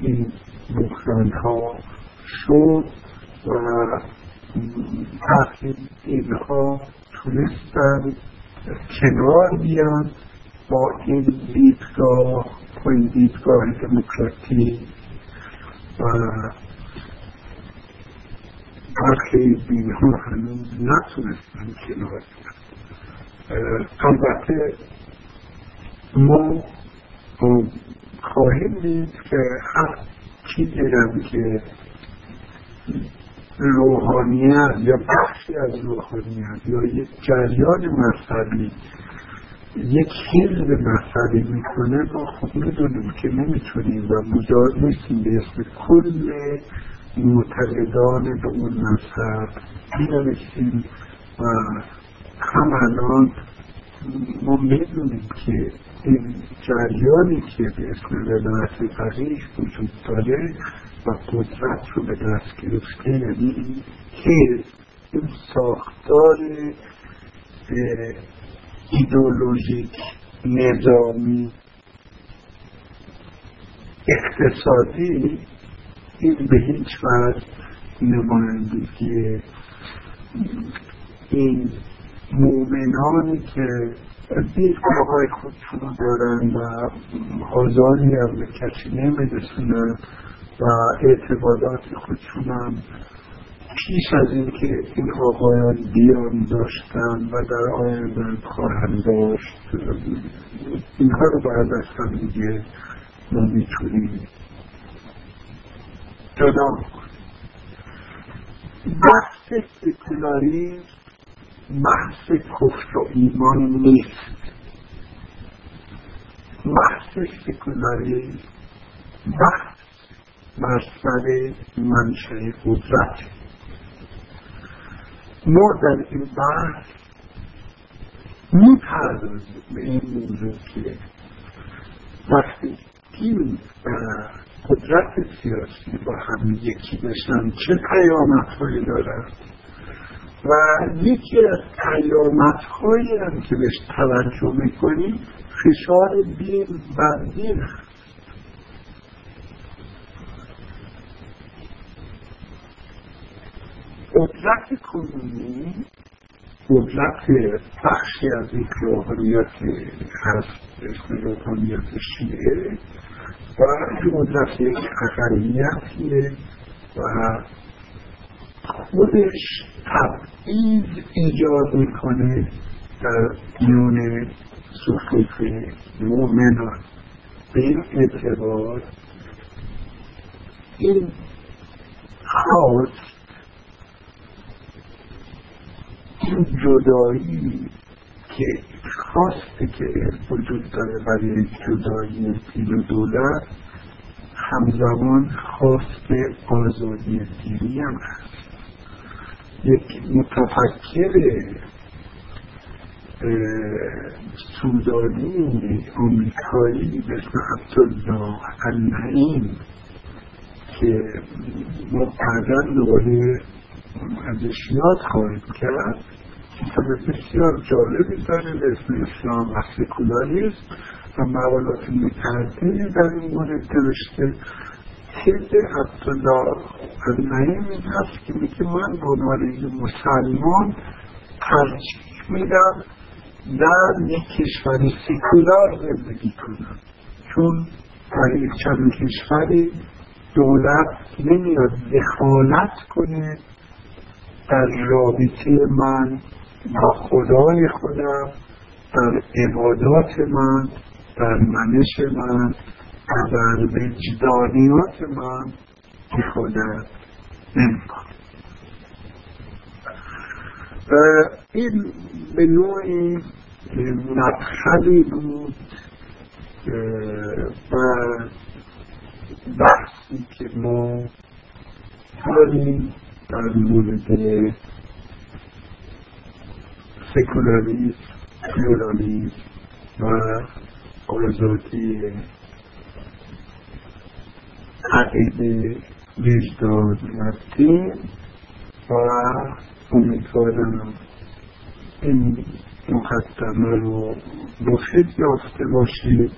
Speaker 1: این بحران ها شد و تحقیل اینها تونستن کنار بیان با این دیدگاه با این دیدگاه دموکراتی و برخی دین ها هنوز نتونستن کنار البته ما خواهیم دید که هر چیزی که روحانیت یا بخشی از روحانیت یا یک جریان مذهبی یک حزب مذهبی می‌کنه ما خب می‌دونیم که نمی‌تونیم و مجاز نیستیم به اسم کل معتقدان به اون مذهب بنویسیم و هم الان ما می‌دونیم که این جریانی که به اسم ولایت فقیه وجود داره و قدرت رو به دست گرفته یعنی که این ساختار ایدولوژیک نظامی اقتصادی این به هیچ نمایندگی این مؤمنانی که دیدگاه خودشون دارن و آزادی هم به کسی نمیرسونن و اعتقادات خودشون هم پیش از اینکه این آقایان بیان داشتن و در آینده خواهند داشت اینها رو باید هم دیگه ما می‌تونیم جدا بحث سکولاریزم بحث کفر و ایمان نیست. بحث سکولاریزم بحث بر سر منشه قدرت. ما در این بحث می‌پردازیم به این موضوع که وقتی دین قدرت سیاسی با هم یکی بشن چه پیامت هایی دارد و یکی از پیامت هایی هم که بهش توجه می‌کنیم فشار دین بر دین قدرت کنونی قدرت بخشی از این روحانیت هست اسم روحانیت شیعه و قدرت یک اقلیتیه و خودش تبعیض ایجاد می‌کنه در میون صفوف مؤمنان. به این اعتبار این خاص این جدایی که خواسته که وجود داره برای جدایی دین و دولت همزمان خواست آزادی دینی هم هست. یک متفکر سودانی امریکایی به اسم عبدالله النعیم که ما بعدا دوباره ازش یاد خواهیم کرد. بسیار جالبی داره به اسم اسلام و سکولاریسم و مقالات متعددی در این مورد نوشته. خیلی عبدالله نعیم هست که میگه من به عنوان مسلمان ترجیح میدم در یک کشور سکولار زندگی کنم. چون در یک چند کشوری دولت نمیاد دخالت کنه در رابطه من با خدای خودم در عبادات من در منش من و در وجدانیات من دخالت نمی‌کنم و این به نوعی مدخلی بود و بحث کنیم در مورد سکولاریسم پلورالیسم و آزادی عقیده وجدان رفتیم و امیدوارم این مقدمه رو مفید یافته باشید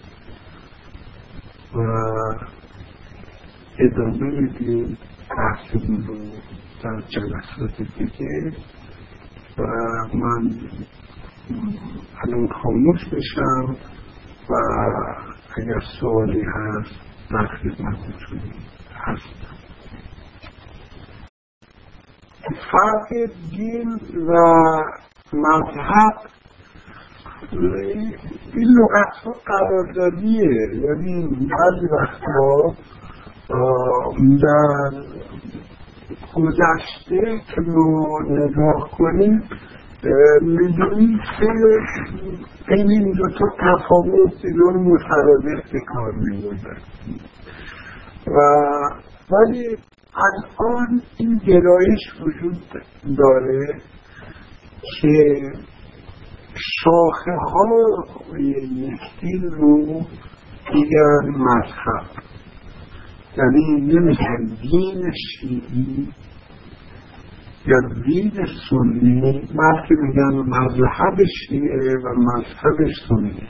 Speaker 1: و ادامه میدیم بحثمون رو در جلسات دیگه. و من الان خاموش بشم و اگر سوالی هست در خدمتتون هستم. فرق دین و مذهب این لغت ها قراردادیه. یعنی بعضی وقتها در گذشته که ما نگاه کنیم می‌دونیم که این این دوتا تفاوت اینا مترادف به کار میبودن و ولی الان این گرایش وجود داره که شاخه ها یک رو دیگر مذهب. یعنی نمیگن دین شیعی یا دین سنی بلکه میگن مذهب شیعه و مذهب سنی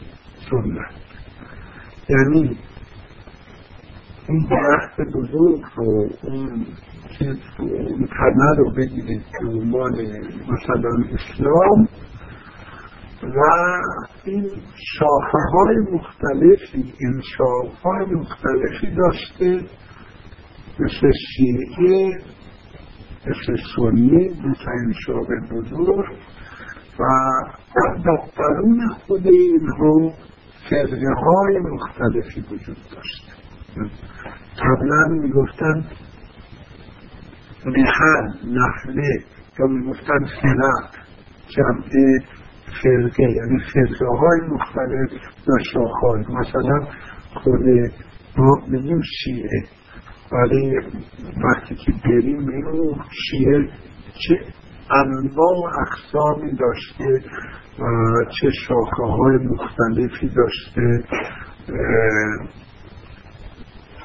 Speaker 1: سنت. یعنی این درخت بزرگ رو اون چیز رو اون رو بگیرید که عنوان مثلا اسلام و این شاخه های مختلفی این شاخه های مختلفی داشته مثل شیعه مثل سنی دوترین شاخه بزرگ و در درون خود اینها فرقه های مختلفی وجود داشته قبلا می‌گفتن نحل نحله یا می‌گفتن فرق جمعه فرقه یعنی فرقه های مختلف یا شاخهای مثلا خود ما میگیم شیعه. ولی وقتی که بریم میگیم شیعه چه انواع اقسامی داشته و چه شاخه های مختلفی داشته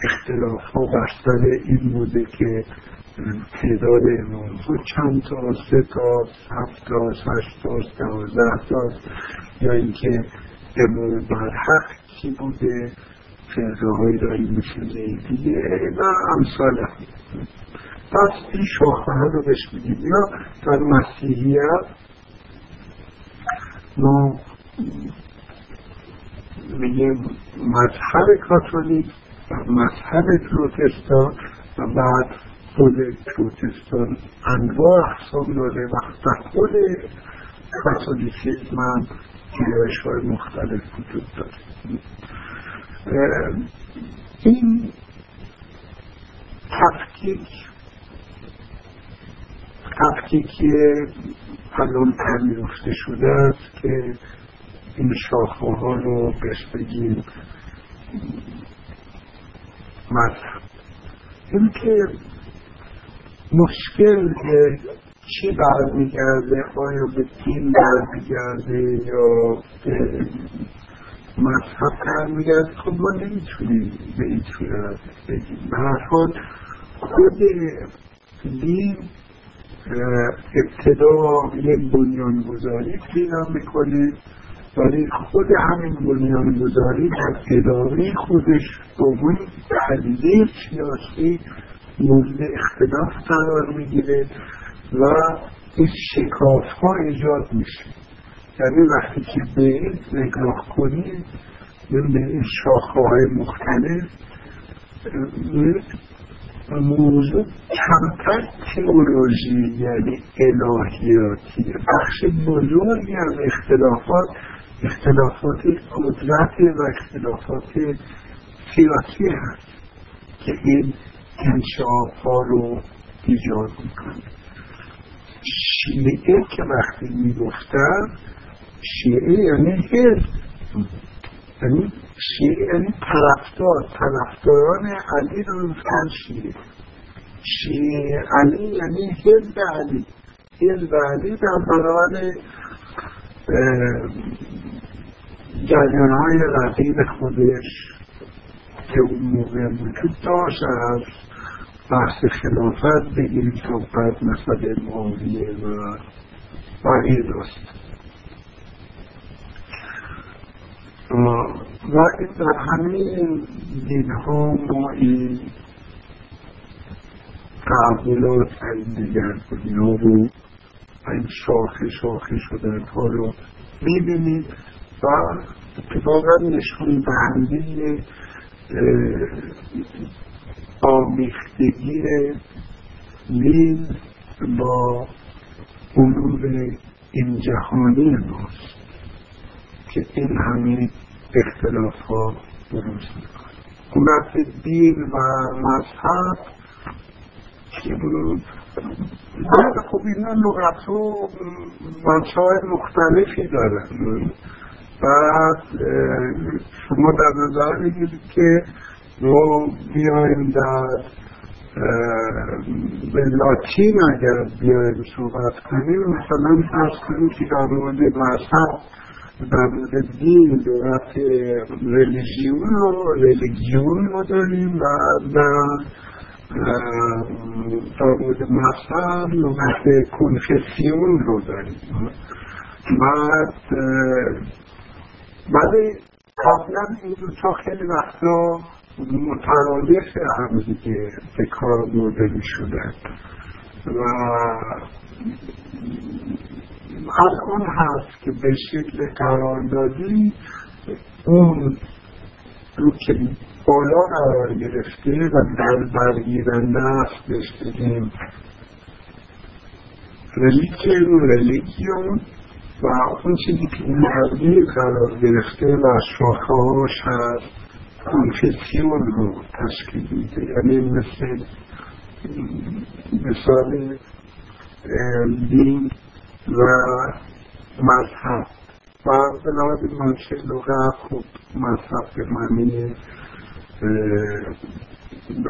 Speaker 1: اختلاف ها بر این بوده که تعداد موضوع چند تا سه تا هفت تا هشت تا دوازده تا یا اینکه امام برحق کی بوده فرقه هایی داریم مثل دیگه و امثال پس این شاخه رو بهش میگیم. یا در مسیحیت ما میگیم مذهب کاتولیک مذهب پروتستان و بعد خود پروتستان انواع اقسام داره و خود کاتولیسیزم هم جیرش های مختلف وجود داره. این تفکیک تفکیکی الان پذیرفته شده است که این شاخه ها رو بهش بگیم مذهب. این که مشکل چی برمیگرده؟ آیا به دین برمیگرده یا به مذهب برمیگرده؟ خب ما نمی‌تونیم به این صورت بگیم. به هر حال خود دین ابتدا یک بنیانگذاری پیدا می‌کنه ولی خود همین بنیانگذاری در اداره خودش اون پدیده سیاسی مورد اختلاف قرار می‌گیره و این شکاف ها ایجاد میشه. یعنی وقتی که به نگاه کنید به این شاخه های مختلف موضوع کمتر تئولوژی یعنی الهیاتی. بخش بزرگی از اختلافات اختلافات قدرت و اختلافات سیاسی هست که این انشاف ها رو ایجاد می‌کنه شیعه که وقتی می‌گفتن شیعه یعنی حزب یعنی شیعه یعنی طرفدار طرفداران علی رو گفتن شیعه. شیعه علی یعنی حزب علی. حزب علی در برابر جریان های رقیب خودش. که اون موقع وجود داشت از بحث خلافت بگیریم صحبت مثل معاویه و بقیه داشت و در همین دین ها ما این تحولات این دیگر ها رو این شاخه شاخه شدن ها رو می‌بینید و اتفاقا نشون دهنده آمیختگی دین با امور این جهانی ماست که این همین اختلاف ها بروز می‌کنه. حکومت دین و مذهب که بود؟ خب اینا لغت و مختلفی دارن. بعد شما در نظر بگیرید که ما بیایم در به لاتین اگر بیایم صحبت کنیم مثلا فرض کنیم که در مورد مذهب در مورد دین لغت ریلیژیون رو ریلیژیون رو داریم و در در مورد مذهب لغت کنفسیون رو داریم. بعد ولی قبلا این دو تا خیلی وقتا مترادف هم دیگه به کار برده می شدن و الان هست که به شکل قراردادی اون رو که بالا قرار گرفته و در برگیرنده است بهش بگیم ریلیجن ریلیجیون و اون چیزی که اون مرگی قرار گرفته و شاخه هاش هست کنفسیون رو تشکیل میده. یعنی مثل مثال دین و مذهب. و لحاظ منشه لغت خب مذهب به معنی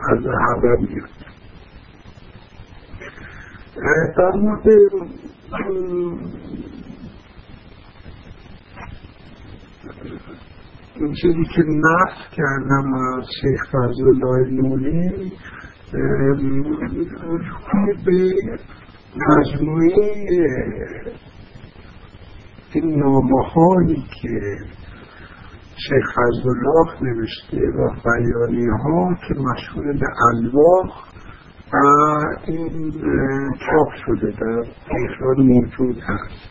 Speaker 1: از هوا میاد. در مورد این چیزی که نفت کردم از شیخ فضل الله نوری به مجموعه این نامه هایی که شیخ فضل الله نوشته و بیانی ها که مشهور به الواح و این چاپ شده در تهران موجود هست.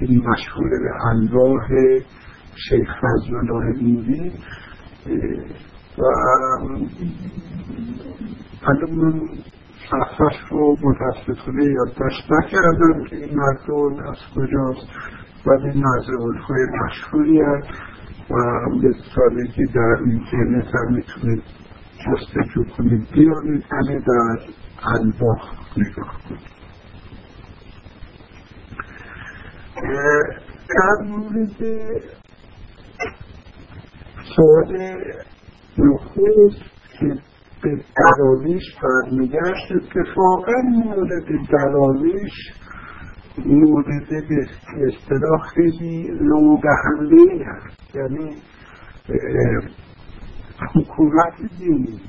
Speaker 1: این مشهور به الواح شیخ فضل الله نوری و حالا من صفحش رو متاسفانه یادداشت نکردم که این مردم از کجاست ولی نازل های مشهوری هست و به سالگی در اینترنت هم می‌تونید جستجو کنید. بیارید همه در الباخ نگاه کنید. در مورد سوال نخست که به دراویش برمیگشت اتفاقا مورد دراویش مورد به اصطلاح خیلی نودهنده هست. یعنی حکومت دینی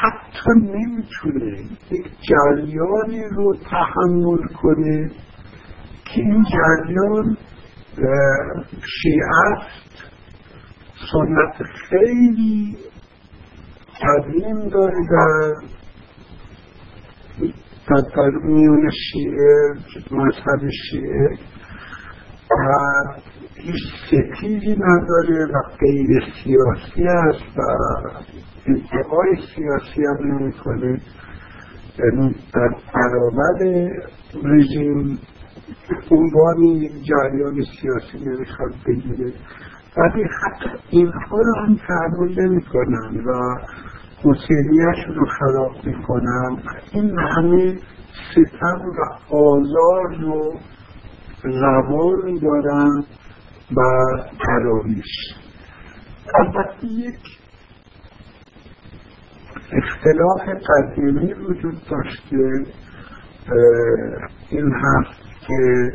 Speaker 1: حتی نمی‌تونه یک جریانی رو تحمل کنه که این جریان شیعه سنت خیلی قدیم داره در در میون شیعه مذهب شیعه و هیچ ستیزی نداره و غیر سیاسی است و ادعای سیاسی هم نمی کنه یعنی در برابر رژیم عنوان یک جریان سیاسی نمی‌خواد بگیره. ولی حتی اینها رو هم تحمل نمی کنن و حسینیش رو خراب می‌کنن. این همه ستم و آزار رو زبان دارن و تراویش. البته یک اختلاف قدیمی وجود داشته. این هست که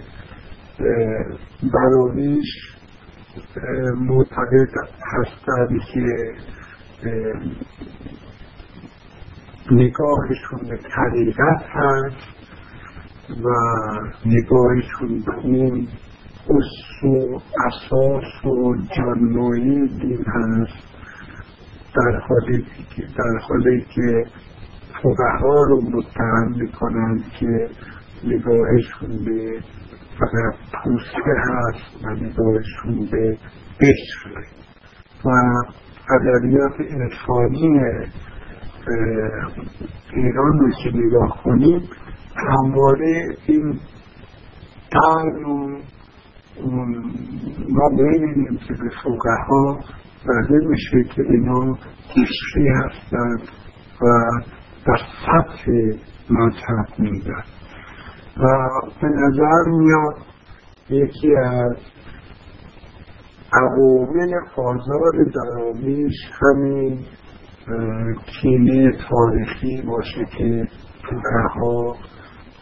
Speaker 1: براویش معتقد هستند که نگاهشون به طریقت هست و نگاهشون به اون اصل و اساس و جانوی دین هست در حالی که در حالی که فقها رو متهم می‌کنند که نگاهشون به فقط پوسته هست و نگاهشون به قشر و ادبیات انسانی ایران رو که نگاه کنیم همواره این تر و ما ببینیم که به ها برده میشه که اینا کشفی هستند و در سطح مذهب میدن. و به نظر میاد یکی از عوامل آزار درآمیز همین کینه تاریخی باشه که ها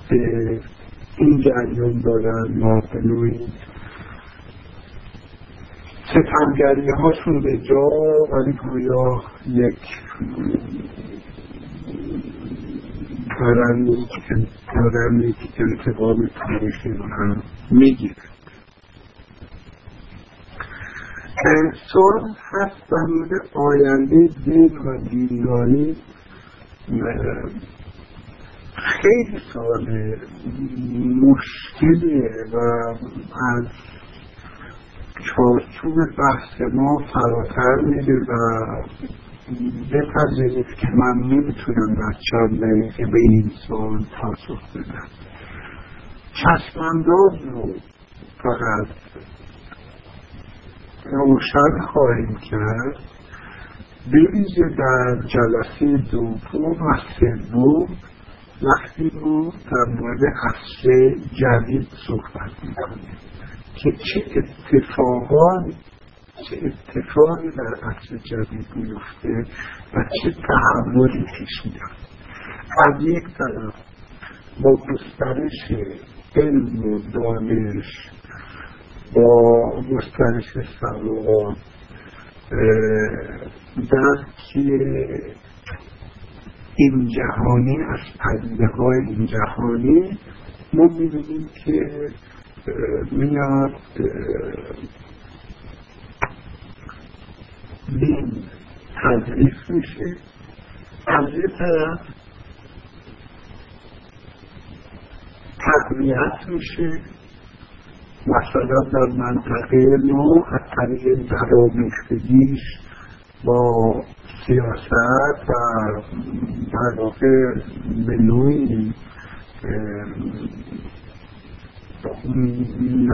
Speaker 1: به این جریان دارن ما بنوی ستمگری هاشون به جا ولی گویا یک دارن یک انتقام تاریخی رو هم می‌گیرن سرم هست در مورد آینده دین و دینداری خیلی سال مشکلیه و از چارچوب بحث ما فراتر میره و بپذیرید که من نمی‌تونم بچه که به این سوال پاسخ بدم. چشمانداز رو فقط روشن خواهیم کرد. بریزه در جلسه دوم و سوم. وقتی رو در مورد عصر جدید صحبت می‌کنیم که چه اتفاقان چه اتفاقی در عصر جدید میفته و چه تحولی پیش میاد از یک طرف با گسترش علم و دانش با گسترش سلوان درک این جهانی از پدیده های این جهانی ما می‌بینیم که میاد دین تدریس میشه از یه طرف تقویت میشه مثلا در منطقه نو از طریق برامیختگیش با سیاست و در واقع به نوعی اون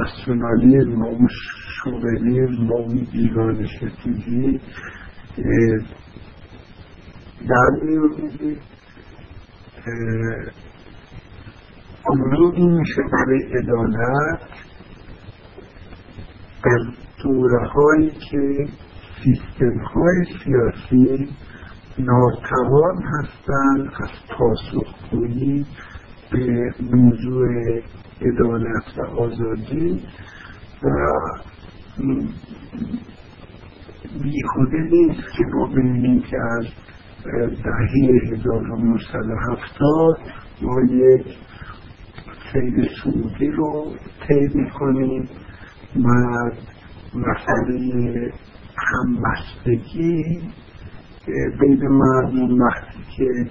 Speaker 1: شوونیزم و اون دیوان ستیزی در میومده امروزی میشه برای عدالت از دوره هایی که سیستم های سیاسی ناتوان هستند از پاسخگویی به موضوع عدالت و آزادی و بیخوده نیست که ما ببینیم که از دهه 1970 ما یک سیر سعودی رو طی می‌کنیم و مسئله همبستگی بین مردم وقتی که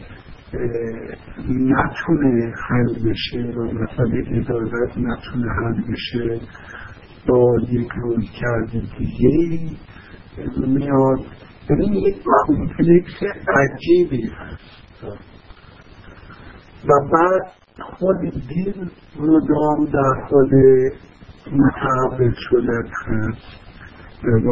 Speaker 1: نتونه حل بشه و مسئله ادارت نتونه حل بشه با یک روی کرده دیگه. میاد. ببین یک کمپلکس عجیبی هست. و بعد خود دین رو دام در حال متعقل شدن هست. و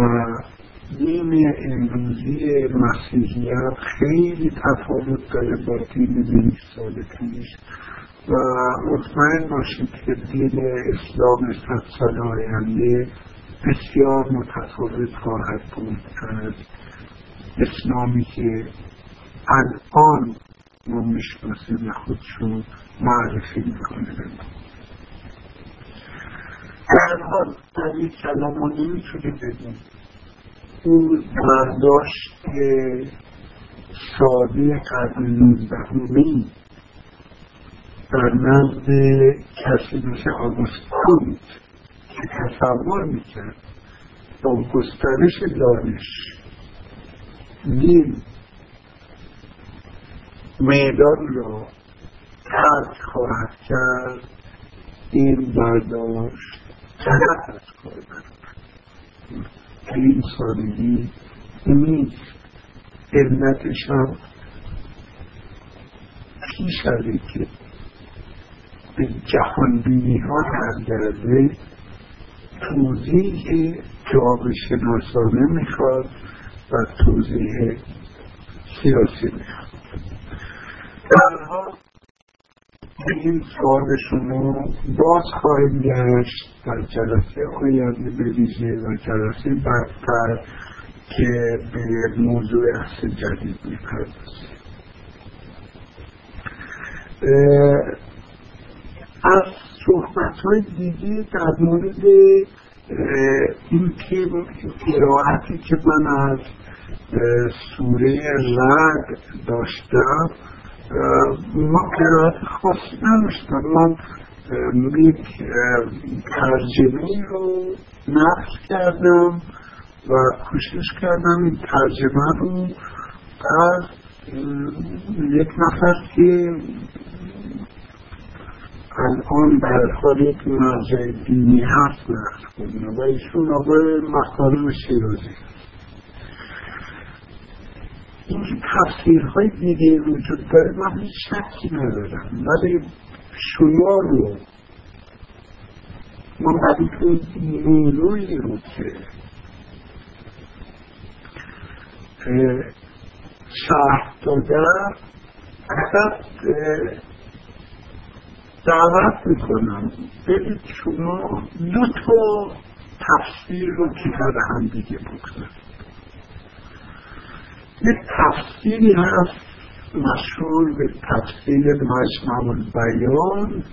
Speaker 1: دین امروزی مسیحیت خیلی تفاوت داره با دین بیست سال پیش و مطمئن باشید که دین اسلام صد سال آینده بسیار متفاوت خواهد بود از اسلامی که الان ما می‌شناسیم خودشون معرفی می‌کنه در حال در یک کلام ما نمی‌تونیم بگیم اون برداشت ساده قرن نوزدهمی در نزد کسی مثل آگوستون که تصور می‌کرد با گسترش دانش دین میدان را ترک خواهد کرد این برداشت غلط از کار این سادگی نیست. علتش هم پیش از که به جهانبینی ها برگرده توضیح جواب شناسانه می‌خواد و توضیح سیاسی می‌خواد. به این سوال شما باز خواهیم گشت در جلسه آینده ویژه و جلسه برتر که به موضوع اصل جدید می‌پردازیم. از صحبت های دیگه در مورد این که قرائتی که من از سوره رد داشتم ما قرائت خاصی نداشتم. من یک ترجمه رو نقل کردم و کوشش کردم این ترجمه رو از یک نفر که الان در حال یک مرجع دینی هست نقل کنه و ایشون آقای مختارم شیرازی. این تفسیرهای دیگه وجود داره من هیچ شکی ندارم. ولی شما رو ما برای نیروی رو که شرح دادن فقط دعوت می‌کنم. ببینید شما دو تا تفسیر رو کنار هم دیگه بکنید یک تفسیری هست مشهور به تفسیر مجمع البیان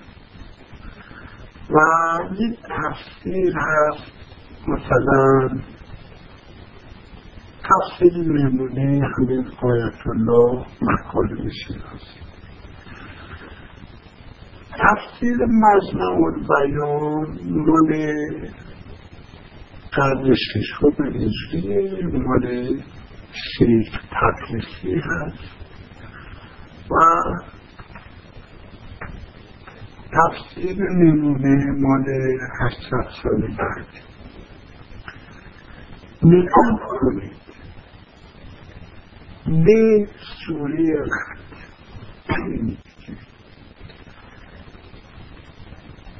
Speaker 1: و یک تفسیر هست مثلا تفسیر نمونه همین آیت الله مکالم شیرازی تفسیر مجمع البیان مال قرن ششم هجری مال شیخ تقلیسی هست. و تفسیر نمونه مال هشتصد سال بعد نگاه کنید. به سوره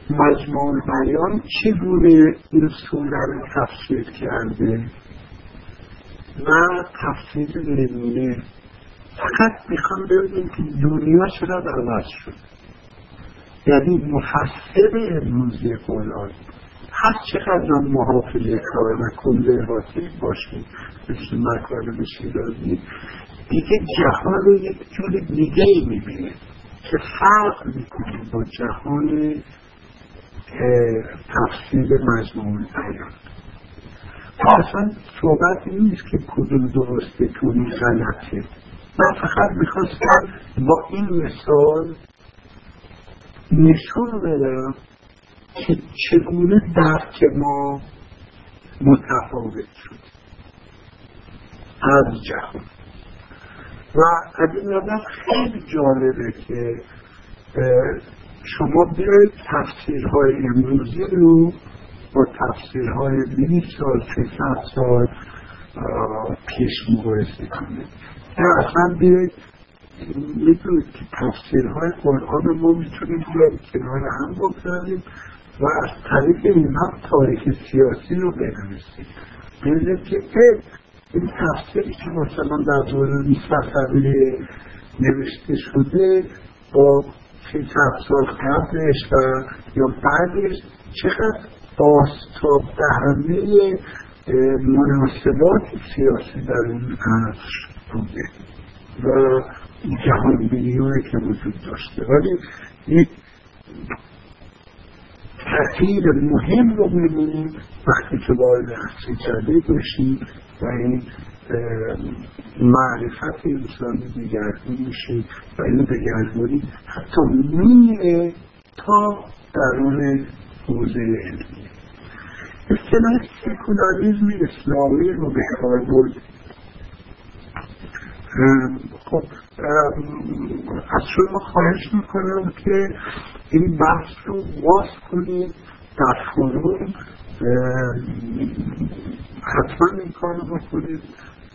Speaker 1: مجموع بیان چگونه این سوره رو تفسیر کرده؟ و تفسیر نمونه. فقط می‌خوام ببینیم که دنیا چرا عوض شد. یعنی مفسر امروزی قرآن. هر چقدر هم محافظه کار و کنده حاصل باشیم مثل مکارم شیرازی دیگه جهان یک جور دیگه ای می‌بینه که فرق می‌کنه با جهان تفسیر مجموع بیان اصلا صحبت نیست که کدوم درسته کدوم غلطه من فقط می‌خواستم با این مثال نشون بدم که چگونه درک ما متفاوت شد از جهان. و از این نظر خیلی جالبه که شما بیایید تفسیرهای امروزی رو با تفسیرهای 20 سال 300 سال پیش مقایسه کنید. اصلا بیایید. می‌دونید که تفسیرهای قرآن ما می‌تونیم بیایید کنار هم بگذاریم و از طریق اینها تاریخ سیاسی رو بنویسیم. ببینید که این تفسیری که مثلا در دوره صفوی نوشته شده با سی سال قبلش و یا بعدش چقدر باستاب دهنده مناسبات سیاسی در اون عصر بوده و جهانبینی هایی که وجود داشته. ولی یک تأثیر مهم رو می‌بینیم وقتی که وارد هستی کرده باشیم و این معرفت انسانی دگرگون میشه و این دگرگونی حتی میره تا درون حوزه علمی اصطلاح سکولاریزم اسلامی رو به کار برد. خب از شما خواهش می‌کنم که این بحث رو باز کنید در فروم حتما این کار رو بکنید.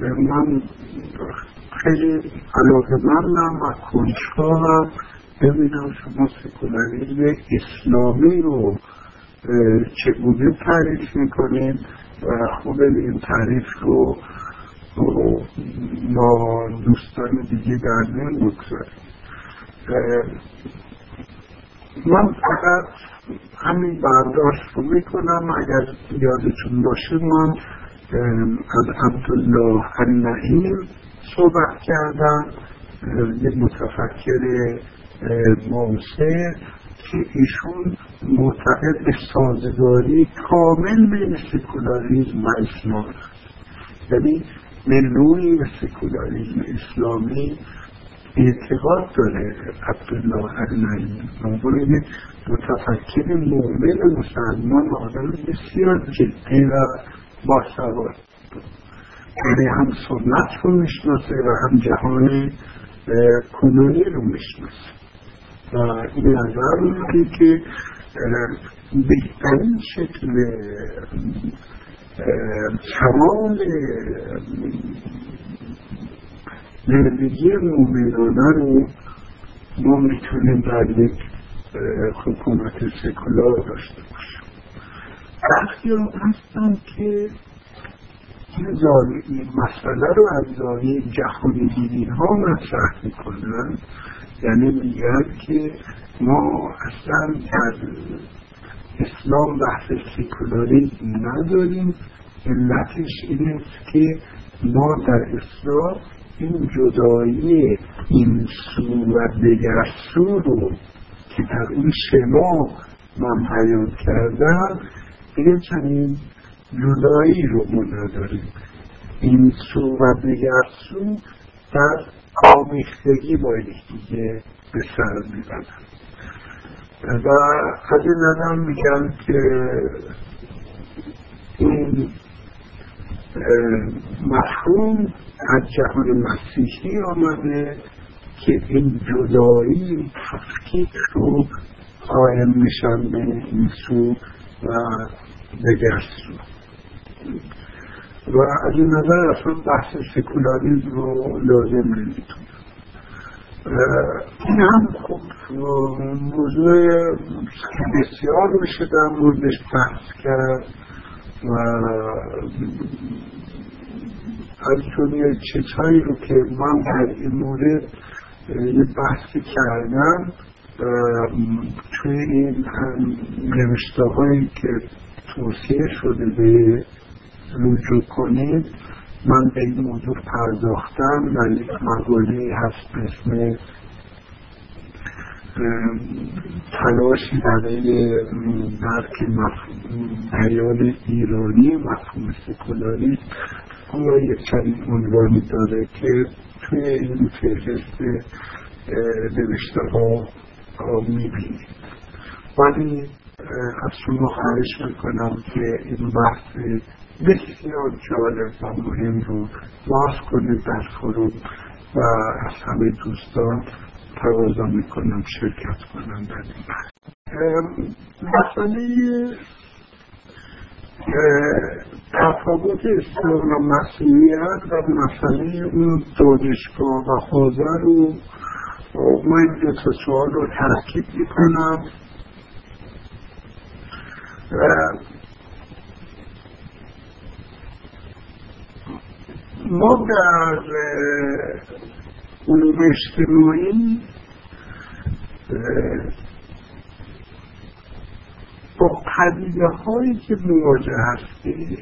Speaker 1: من خیلی علاقه مندم و کنشگاهم ببینم شما سکولاریزم اسلامی رو چگونه تعریف می‌کنید و خوب این تعریف رو با دوستان دیگه در میان بگذاریم. من فقط همین برداشت رو می‌کنم. اگر یادتون باشه من از عبدالله النعیم صحبت کردم. یک متفکر معاصر که ایشون معتقد به سازگاری کامل بین سکولاریزم و اسلام یعنی ملوی به سکولاریزم اسلامی اعتقاد داره عبدالله النعیم عنوان متفکر مؤمن مسلمان آدم بسیار جدی و باسواد. یعنی هم سنت رو می‌شناسه و هم جهان کنونی رو می‌شناسه. و این نظر میده که بهترین شکل تمام زندگی مومنانه رو ما می‌تونیم در یک حکومت سکولار داشته باشیم. وقتی رو هستن که این مسئله رو از زاویه دینی ها مطرح می‌کنن یعنی میگن که ما اصلا در اسلام بحث سکولاریزم نداریم. علتش این است که ما در اسلام این جدایی این سو و دگر سو رو که در این شما من بیان کردم این چنین جدایی رو ما نداریم. این سو و دگر سو در آمیختگی با دیگه به سر می‌برن و از این نظر میگن که این مفهوم از جهان مسیحی آمده که این جدایی تفکیک رو قائم میشن به این سو و دگر سو و از این نظر اصلا بحث سکولاریزم رو لازم نمی‌تونه این هم خوب موضوع بسیار میشه در موردش بحث کرد و از جمعی چیزهایی رو که من در این مورد یه بحثی کردم توی این نوشته هایی که توصیه شده به رجوع کنید. من به این موضوع پرداختم. در یک مقاله هست به اسم تلاشی برای درک بیان ایرانی مفهوم سکولاری. اما یک چنین عنوانی داره که توی این فهرست نوشته ها می‌بینید. ولی از شما خواهش می‌کنم که این بحث بسیار جالب و مهم رو باز کنید در فروم و از همه دوستان تقاضا می‌کنم شرکت کنم در این مسئله تفاوت اسلام و مسیحیت و مسئله اون دانشگاه و حوزه رو من دو تا سوال رو ترکیب می‌کنم. ما در علوم اجتماعی با پدیده هایی که مواجه هستیم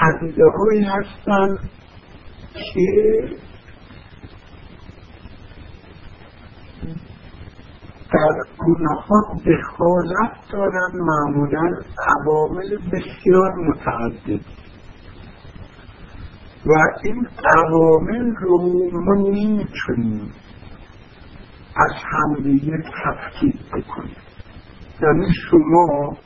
Speaker 1: پدیده هایی هستن که در اونها دخالت دارن معمولا عوامل بسیار متعدد و این عوامل رو ما نمی‌تونیم از همدیگه تفکیک بکنیم. یعنی شما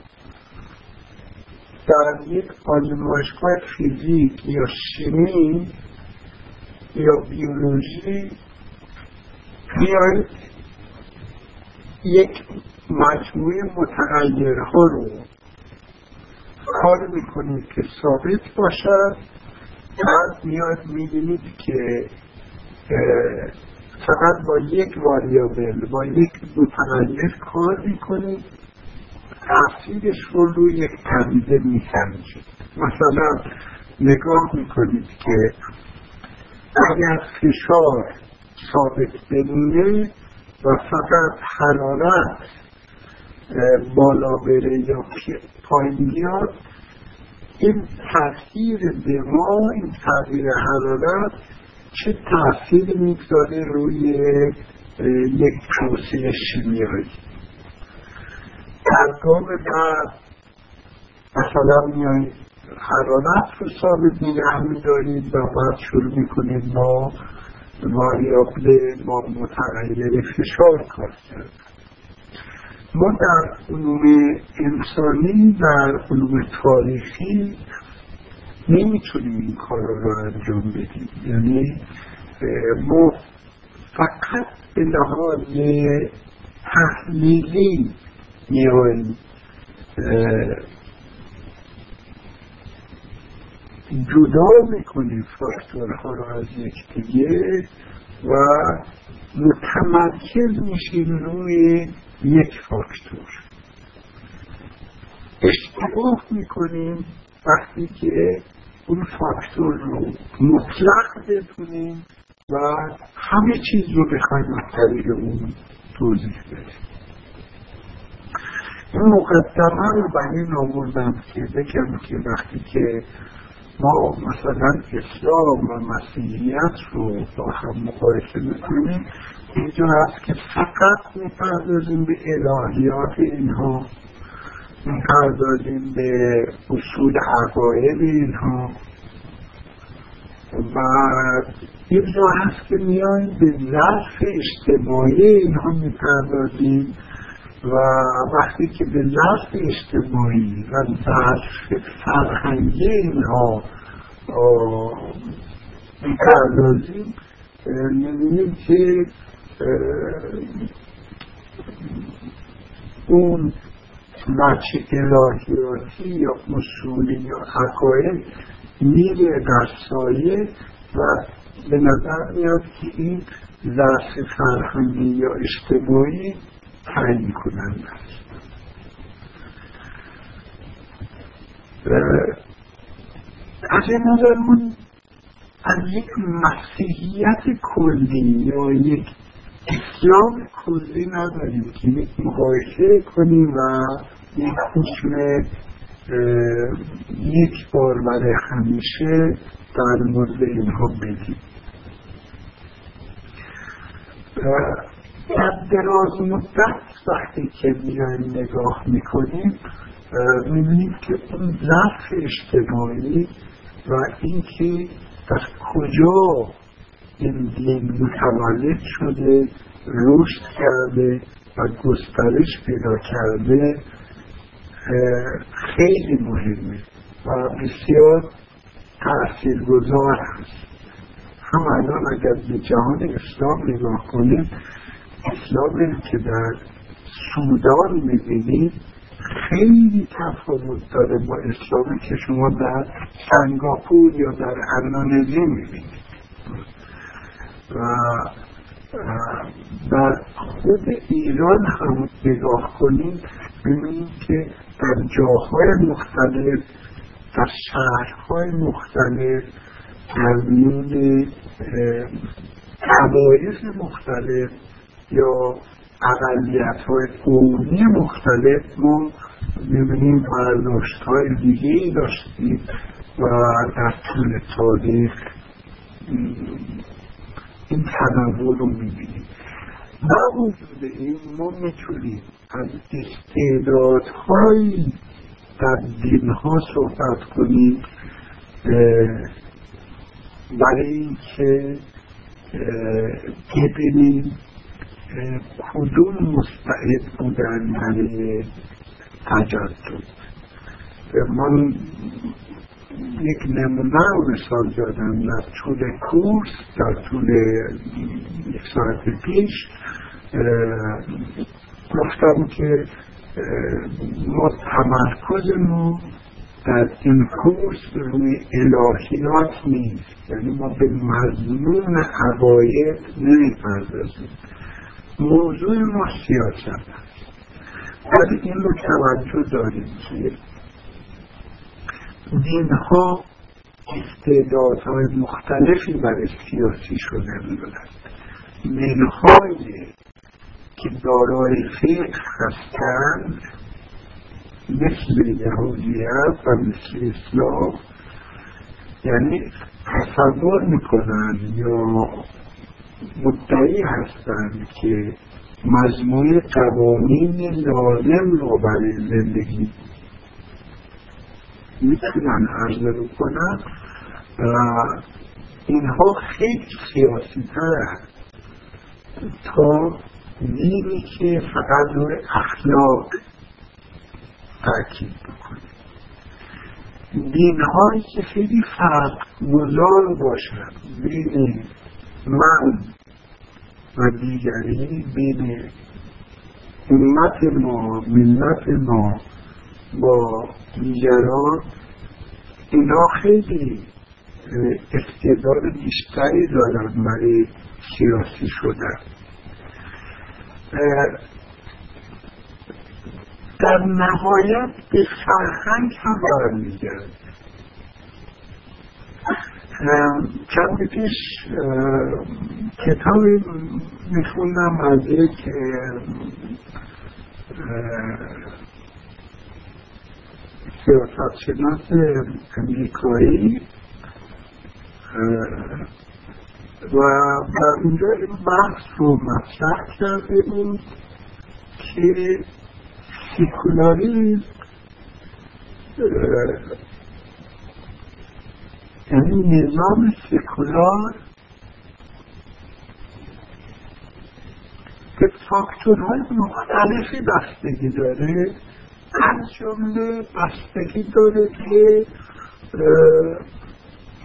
Speaker 1: در یک آزمایشگاه فیزیک یا شیمی یا بیولوژی بیاید یک مجموعه متغیرها رو کار می‌کنید که ثابت باشد. میاد می‌بینید که فقط با یک واریابل با یک متغیر کار می‌کنید تاثیرش رو روی یک پدیده میسنجید مثلا نگاه می‌کنید که اگر فشار ثابت بمونه و فقط حرارت بالا بره یا پایین بیاد این تاثیر دما این تغییر حرارت چه تاثیر می‌گذاره روی یک پروسه شیمیایی؟ در گام بعد مثلا میایید حرارت رو ثابت نگه میدارید و بعد شروع می‌کنید با واریابل با متغیر فشار کار کرد. ما در علوم انسانی در علوم تاریخی نمی‌تونیم این کار رو انجام بدیم. یعنی ما فقط به لحاظ تحلیلی میایم. جدا می‌کنیم فاکتورها رو از یکدیگه و متمرکز میشیم روی یک فاکتور. اشتباه می‌کنیم وقتی که اون فاکتور رو مطلق بتونیم و همه چیز رو بخوایم از طریق اون توضیح بدیم. این مقدمه رو به این آوردم که بگم که وقتی که ما مثلا اسلام و مسیحیت رو با هم مقایسه می‌کنیم. اینجا هست که فقط می‌پردازیم به الهیات اینها. می‌پردازیم به اصول عقاید اینها. و اینجا هست که میایم به ظرف اجتماعی اینها می‌پردازیم. و وقتی که به لفظ اجتماعی و فرهنگی اینها می‌پردازیم می‌بینیم که اون بچه الهیاتی یا اصولی یا حقایق میره در سایه و به نظر میاد که این ظرف فرهنگی یا اجتماعی تعیین کنند از این نظر من از یک مسیحیت کلی یا یک اسلام کلی نداریم که یک مقایسه کنیم و یک حکم یک بار برای همیشه در مورد اینها بدیم در دراز مدت وقتی که میایم نگاه می‌کنیم می‌بینیم که اون ضعف اجتماعی و اینکه از کجا این دین متولد شده رشد کرده و گسترش پیدا کرده خیلی مهمه و بسیار تأثیر گذار هست. هم الان اگر به جهان اسلام نگاه کنیم اسلامی که در سودان می‌بینید خیلی تفاوت داره با اسلامی که شما در سنگاپور یا در اندونزی می‌بینید. و در خود ایران هم نگاه کنید ببینید که در جاهای مختلف در شهرهای مختلف در میون قبایل مختلف یا اقلیت های قومی مختلف ما می‌بینیم برداشت های دیگه ای داشتیم و در طول تاریخ این تنوع رو می‌بینیم. با وجود این ما می‌تونیم از استعدادهایی در دینها صحبت کنیم برای اینکه ببینیم کدوم مستعد بودن برای تجدد؟ من یک نمونه مثال دادم در طول کورس در طول یک ساعت پیش گفتم که ما تمرکزمون در این کورس روی الهیات نیست. یعنی ما به مضمون عقاید نمی‌پردازیم. موضوع ما سیاست ولی این رو توجه داریم که دینها استعدادهای مختلفی برای سیاسی شده می‌دونند منهای که دارای فقه هستند مثل یهودیت و مثل اسلام یعنی تصور می‌کنن یا مدعی هستند که مجموعه قوانین لازم رو برای زندگی می‌تونن عرضه رو کنن اینها خیلی سیاسی تر تا دینی که فقط روی اخلاق تاکید بکنه. دین هایی که خیلی فرق گذار باشن بین من و دیگری بین امت ما ملت ما با دیگران اینا خیلی استعداد بیشتری دارن برای سیاسی شدن. در نهایت به فرهنگ هم برمیگرد چند پیش کتابی میخوندم از یک سیاست شناس امریکایی. و در اونجا این بحث رو مطرح کرده بود که سیکولاریزم یعنی نظام سکولار به فاکتورهای مختلفی بستگی داره از جمله بستگی داره که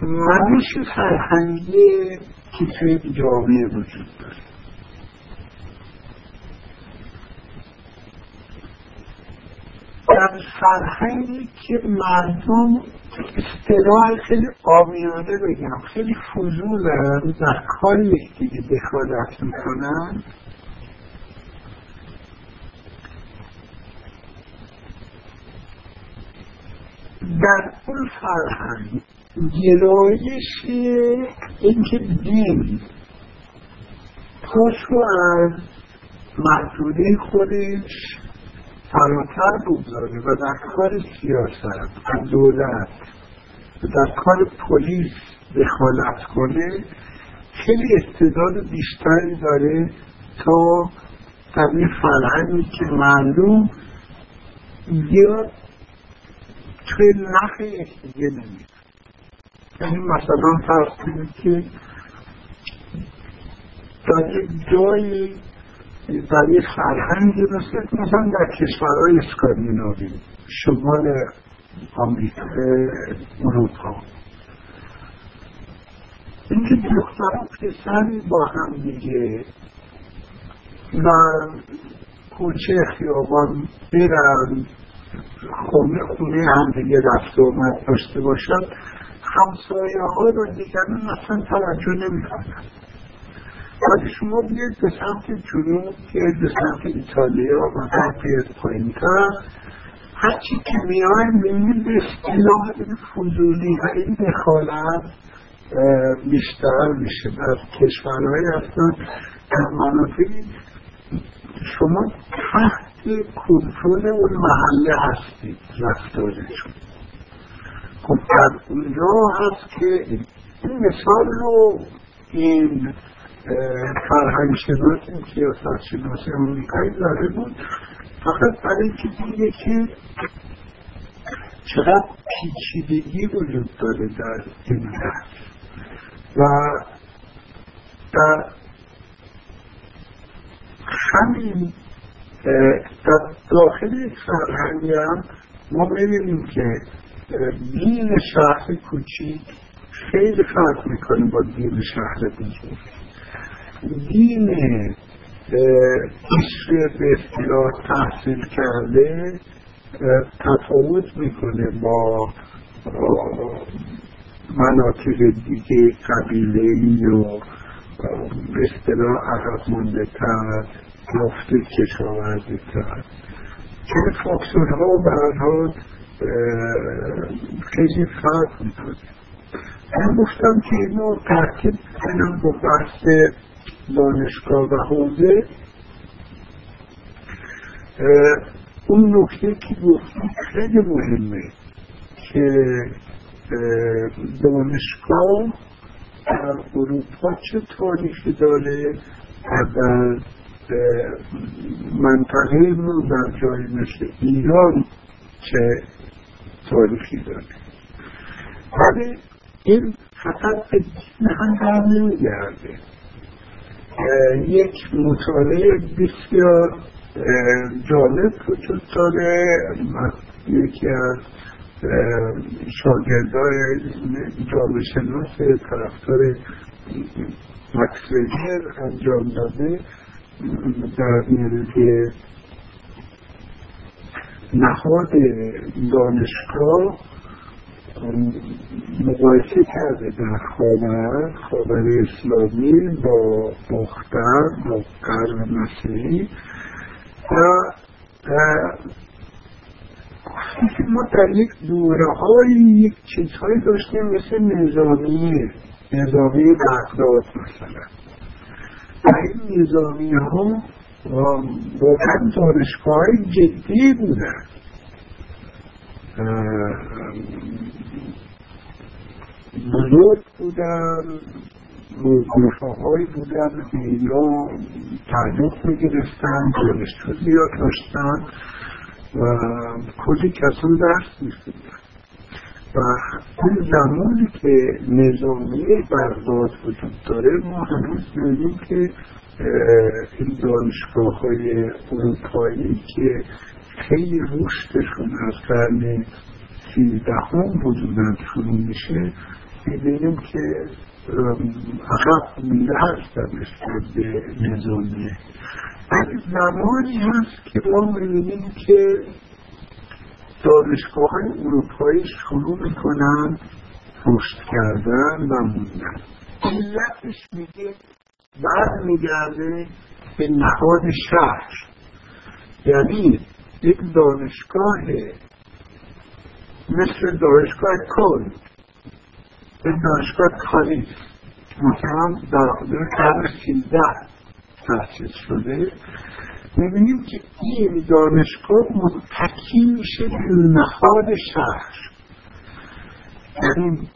Speaker 1: منش فرهنگی که توی جامعه وجود داره. در فرهنگی که مردم اصطلاح خیلی آمیانه بگم. خیلی فضولن در کار یکدیگه دخالت می‌کنن. در اون فرهنگ گرایش اینکه دین پاش از محدوده خودش فراتر بگذاره و در کار سیاست و دولت و در کار پلیس دخالت کنه خیلی استعداد بیشتری داره تا در این فرهنگی که معلوم یا توی نخ یکدیگه نمید یعنی مثلا فرض کنید که در یک جایی برای فرهنگی مثل مثلا در کشورهای اسکاندیناوی شمال آمریکا اروپا. اینکه دختر و پسری با هم دیگه و کوچه خیابان برن خونه خونه هم دیگه رفت و آمد داشته باشن همسایه ها رو دیگران اصلا توجه نمی کنن ولی شما بیاید به سمت جنوب بیاید به سمت ایتالیا و سمت پایینتر هرچی که میایم می‌بینید به اصطلاح این فضولی و این دخالت بیشتر میشه. در کشورهای هستن در مناطقی شما تحت کنترل اون محله هستید رفتارشون. خب در اونجا هست که این مثال رو این فرهنگ شناس سیاست شناس امریکایی داره بود. فقط برای اینکه دیگه که چقدر پیچیدگی وجود داره در این و در همین در داخل فرهنگی هم ما می‌بینیم که دین شهر کوچیک خیلی فرق می‌کنه با دین شهر بزرگ دین ایشوی به اصطلاح تحصیل کرده تفاوت می‌کنه با مناطق دیگه قبیله و به اصطلاح عقب مونده تر یافته کشاورزی تر چون فاکتورها برها خیلی فرق می‌کنه. من گفتم که اینو ترکیب کنم با بحث دانشگاه و حوزه. اون نکته که گفتم خیلی مهمه که دانشگاه در اروپا چه تاریخی داره؟ و در منطقه رو در جای مثل ایران چه تاریخی داره؟ ولی این فقط به دین هم در یک مطالعه بسیار جالب وجود داره. یکی از شاگردای جامعه شناس طرفدار مکس انجام داده در میره نهاد دانشگاه. مقایسه کرده در خاور خاور اسلامی با باختر با قرن مسیحی و ما در یک دوره های یک چیزهایی داشتیم مثل نظامیه نظامی بغداد مثلا. و این نظامی ها واقعا دانشگاه های جدی بودن. بزرگ بودن گروه هایی بودن که اینا تعلیق می‌گرفتن دانشجو زیاد داشتن و کلی کسان درس میخوندن. و اون زمانی که نظامی بغداد وجود داره ما هنوز میدیم که این دانشگاه های اروپایی که خیلی رشدشون از قرن سیزدهم وجودن شروع میشه. می‌بینیم که عقب مونده هستن نسبت به نظامیه. ولی زمانی هست که ما می‌بینیم که دانشگاه اروپایی شروع می‌کنن رشد کردن و موندن. علتش میگه بعد میگرده به نهاد شهر. یعنی یک دانشگاه مثل دانشگاه کل یک دانشگاه کالیس مثلا در حدود قرن سیزده تأسیس شده. می‌بینیم که این دانشگاه متکی میشه به نهاد شهر. یعنی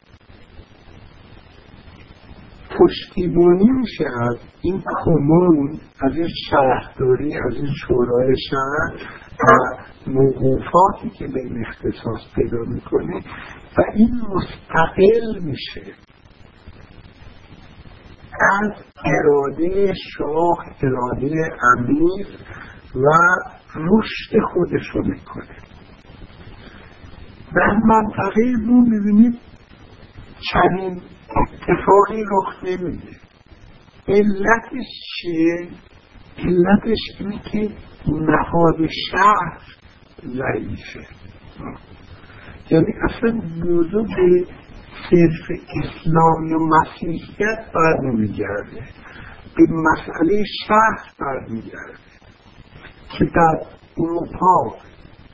Speaker 1: پشتیبانی میشه از این کمون از این شهرداری از این شورای شهر موقوفاتی که به این اختصاص پیدا می‌کنه و این مستقل میشه. از اراده شاه اراده امیر و رشد خودش رو می‌کنه. در منطقه ما می‌بینیم چنین اتفاقی رخ نمیده. علتش چیه؟ علتش اینه که نهاد شهر ضعیفه یعنی اصلا موضوع به صرف اسلامی و مسیحیت برنمیگرده به مسئله شهر برمیگرده که در اروپا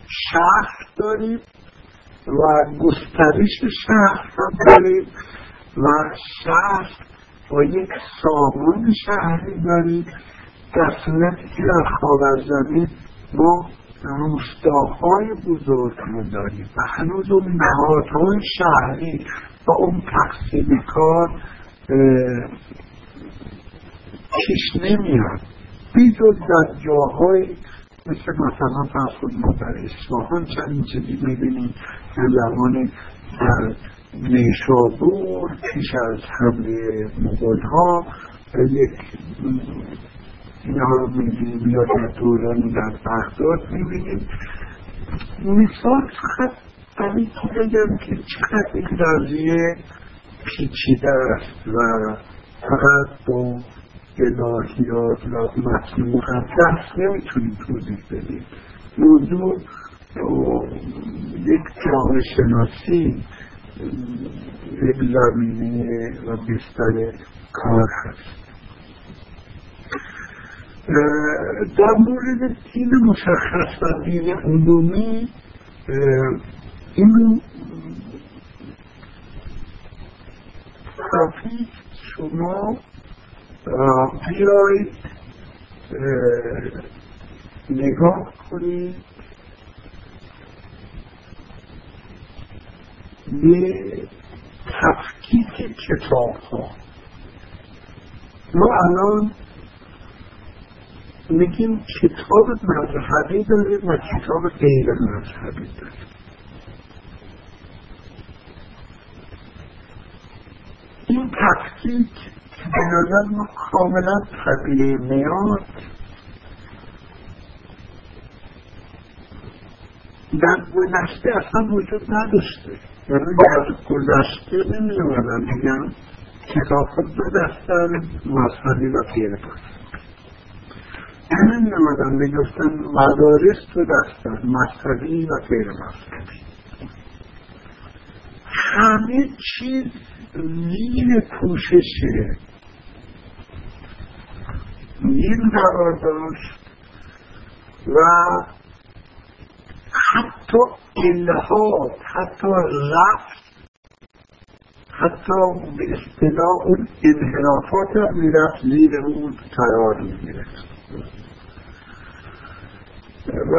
Speaker 1: شهر داریم و گسترش شهر را داریم و شهر با یک سامان شهری داریم. در صورتی که در خاورزمین ما روستاهای بزرگ رو داریم و هنوز اون نهادهای شهری با اون تقسیم کار پیش نمیاد. بیجز در جاهای مثل مثلا فرسون ما در اصفهان چند چیزی می‌بینیم. در زمان در نیشابور پیش از حمله مغول ها یک اینها رو می‌بینیم یا در دوران در بغداد می‌بینیم. مثال فقط برای که بگم که چقدر این قضیه پیچیده است و فقط با الهیات و متن مقدس نمی‌تونیم توضیح بدیم. موضوع یک جامعه شناسی یک زمینه و بستر کار هست. در مورد دین مشخص و دین عمومی این کافی شما بیایید نگاه کنید. به تفکیک کتاب ها. ما الان میگیم کتاب مذهبی داریم و کتاب غیر مذهبی داریم این تفکیک به نظر ما کاملا طبیعی میاد در گذشته اصلا وجود نداشته. یعنی در گذشته نمیومدن میگن کتاب دو دستن مذهبی و غیر نمیومدن می‌گفتن مدارس دو دستن مذهبی و غیر مذهبی همه چیز زیر پوششه این قرار داشت و حتی الهاد حتی رفت حتی به اصطلاح اون انحرافات هم می‌رفت زیر اون قرار می‌گرفت. و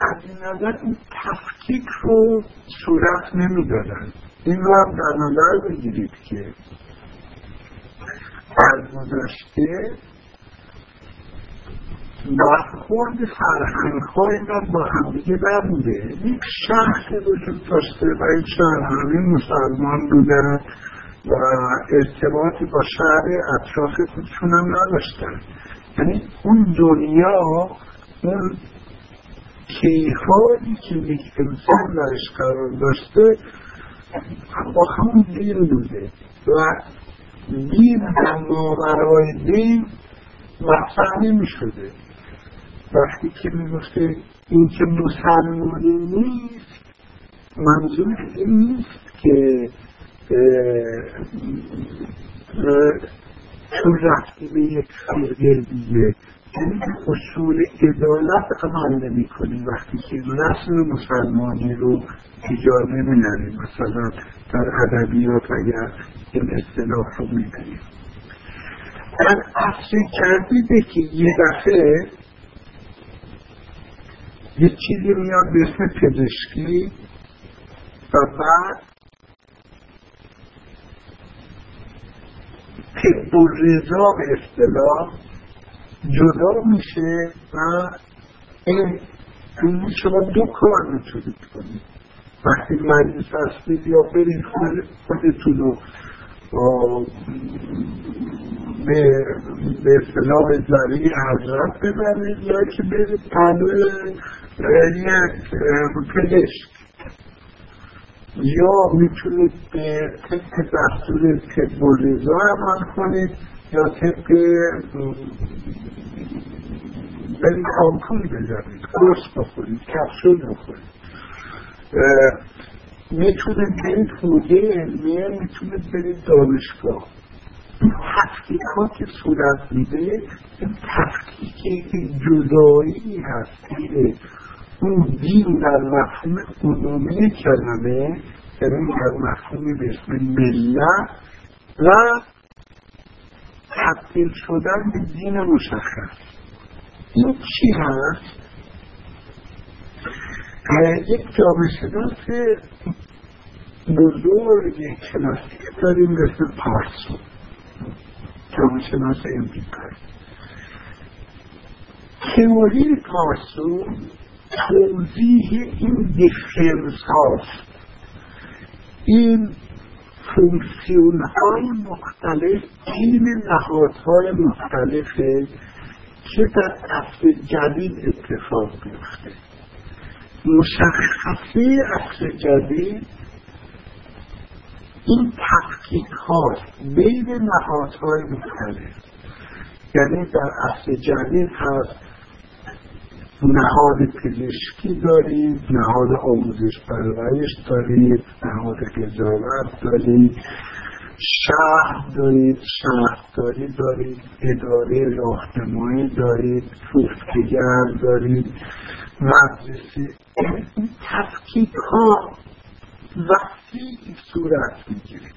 Speaker 1: از این نظر این تفکیک رو صورت نمی‌دادن. این رو هم در نظر بگیرید که در گذشته برخورد های من با همدیگه نبوده. یک شخصی وجود داشته و این شهر همین مسلمان بودن و ارتباطی با شهر اطراف هم نداشتن. یعنی اون دنیا اون کیفایی که یک انسان درش قرار داشته با همون دین بوده. و دین در ماورای دین مطرح نمی شده وقتی که می گفته این که مسلمانی نیست منظور این نیست که چون رفتی به یک فرقه دیگه. یعنی اصول عدالت عمل نمی کنی وقتی که نسل مسلمانی رو ایجاد نمی مثلا در ادبیات اگر این اصطلاح رو می من اصلی کردیده که یه دفعه یه چیزی میاد به اسم پزشکی و بعد طب و رضا به اصطلاح جدا میشه و این شما دو کار می‌تونید کنید. وقتی مریض هستید یا برید خودتون رو به به اصطلاح ذریع حضرت ببرید یا که برید پنو یک پزشک. یا می‌تونید به طبق دستور طب و عمل کنید. یا طبق برید آمپول بزنید قرص بخورید کپسول بخورید می‌تونید برید حوزه علمیه می‌تونید برید دانشگاه. تفکیکات صورت میده تفکیک جدایی هست اون دین در مفهوم عمومی کلمه یعنی در مفهوم به اسم ملت و تبدیل شدن به دین مشخص. این چی هست؟ یک جامعه شناس بزرگ کلاسیک داریم مثل پارسو جامعشناس امریکایی تئوری پارسو توضیح این دیفرنس هاست. این فونکسیون های مختلف این نهادهای مختلفه که در اصل جدید اتفاق میفته مشخصه اصل جدید این تفکیک هاست بین نهادهای مختلف. یعنی در اصل جدید هست نهاد پزشکی دارید نهاد آموزش پرورش دارید نهاد قضاوت دارید شهر دارید شهرداری دارید اداره راهنمایی دارید پوستگر دارید مدرسه تفکیک ها وسیع صورت می‌گیره.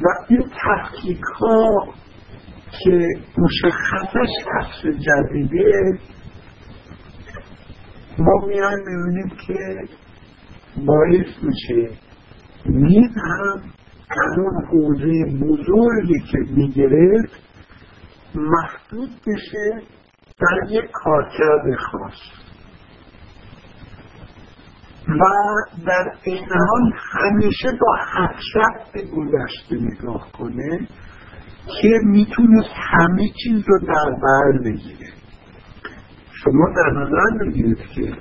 Speaker 1: و این تفکیک ها که مشخصش اصل جدیده. ما میان می‌بینیم که باعث میشه. نیز هم از اون حوزه بزرگی که می‌گرفت محدود بشه در یک کارکرد خاص. و در این حال همیشه با حسرت به گذشته نگاه کنه که می‌تونست همه چیز رو در بر بگیره. شما در نظر بگیرید که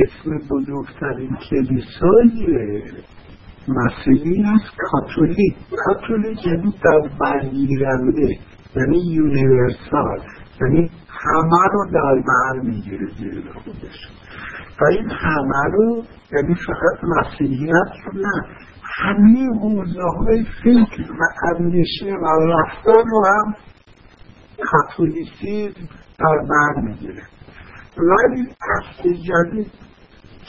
Speaker 1: اسم بزرگترین کلیسای مسیحی هست کاتولیک. کاتولیک یعنی در برگیرنده یعنی یونیورسال یعنی همه رو در بر می‌گیره زیر خودش. و این همه رو یعنی فقط مسیحیت رو نه. همه حوزه های فکر و اندیشه و رفتار رو هم کاتولیسیزم در بر می‌گیره. ولی اصل جدید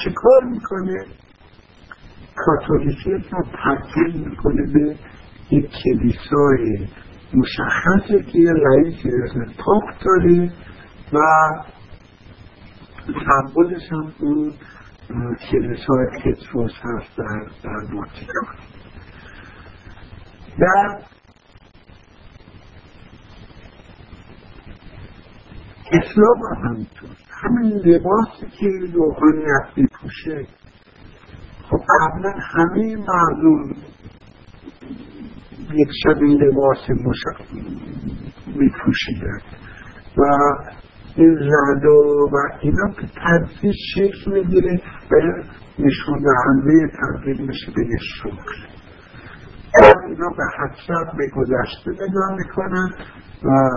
Speaker 1: چه کار می‌کنه؟ کاتولیسیزم رو تبدیل می‌کنه به یک کلیسای مشخصه که یه رئیس پاپ داره و سمبولش هم اون کلیسای پتروس هست در, در واتیکان در اسلام هم همینطور. همین لباسی که روحانیت میپوشه. خب قبلا همه مردم یک شبیه لباس میپوشیدن. و این زدو و اینا که تدریج شکل می‌گیره به نشون دهنده تبدیل میشه به یه شکل. اینا به حسرت به گذشته نگاه می‌کنن و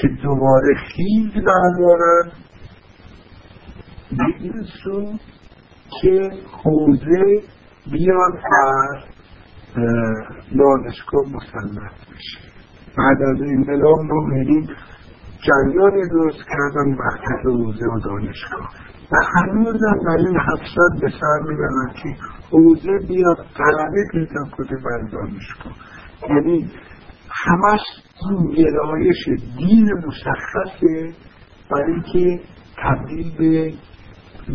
Speaker 1: که دوباره خیز بردارن به این سو که حوزه بیان از دانشگاه مسلط بشه بعد از انقلاب ما میریم جریانی درست کردن مرکز حوزه و دانشگاه. و هنوز هم در این حفظت به سر می‌برن که حوزه بیاد قراره پیدا کنه بر دانشگاه. یعنی همش این گرایش دین مشخصه برای که تبدیل به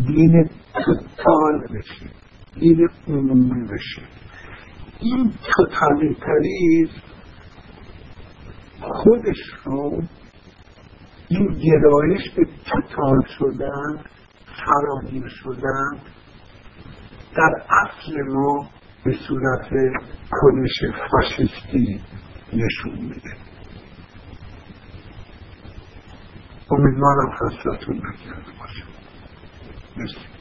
Speaker 1: دین توتال بشه. دین عمومی بشه. این توتالیتریزم خودش رو این گرایش به توتال شدن فراگیر شدن در اصل ما به صورت کنش فاشisتی نشون میده. امیدوارم خستتون نکرده باشه مرسی.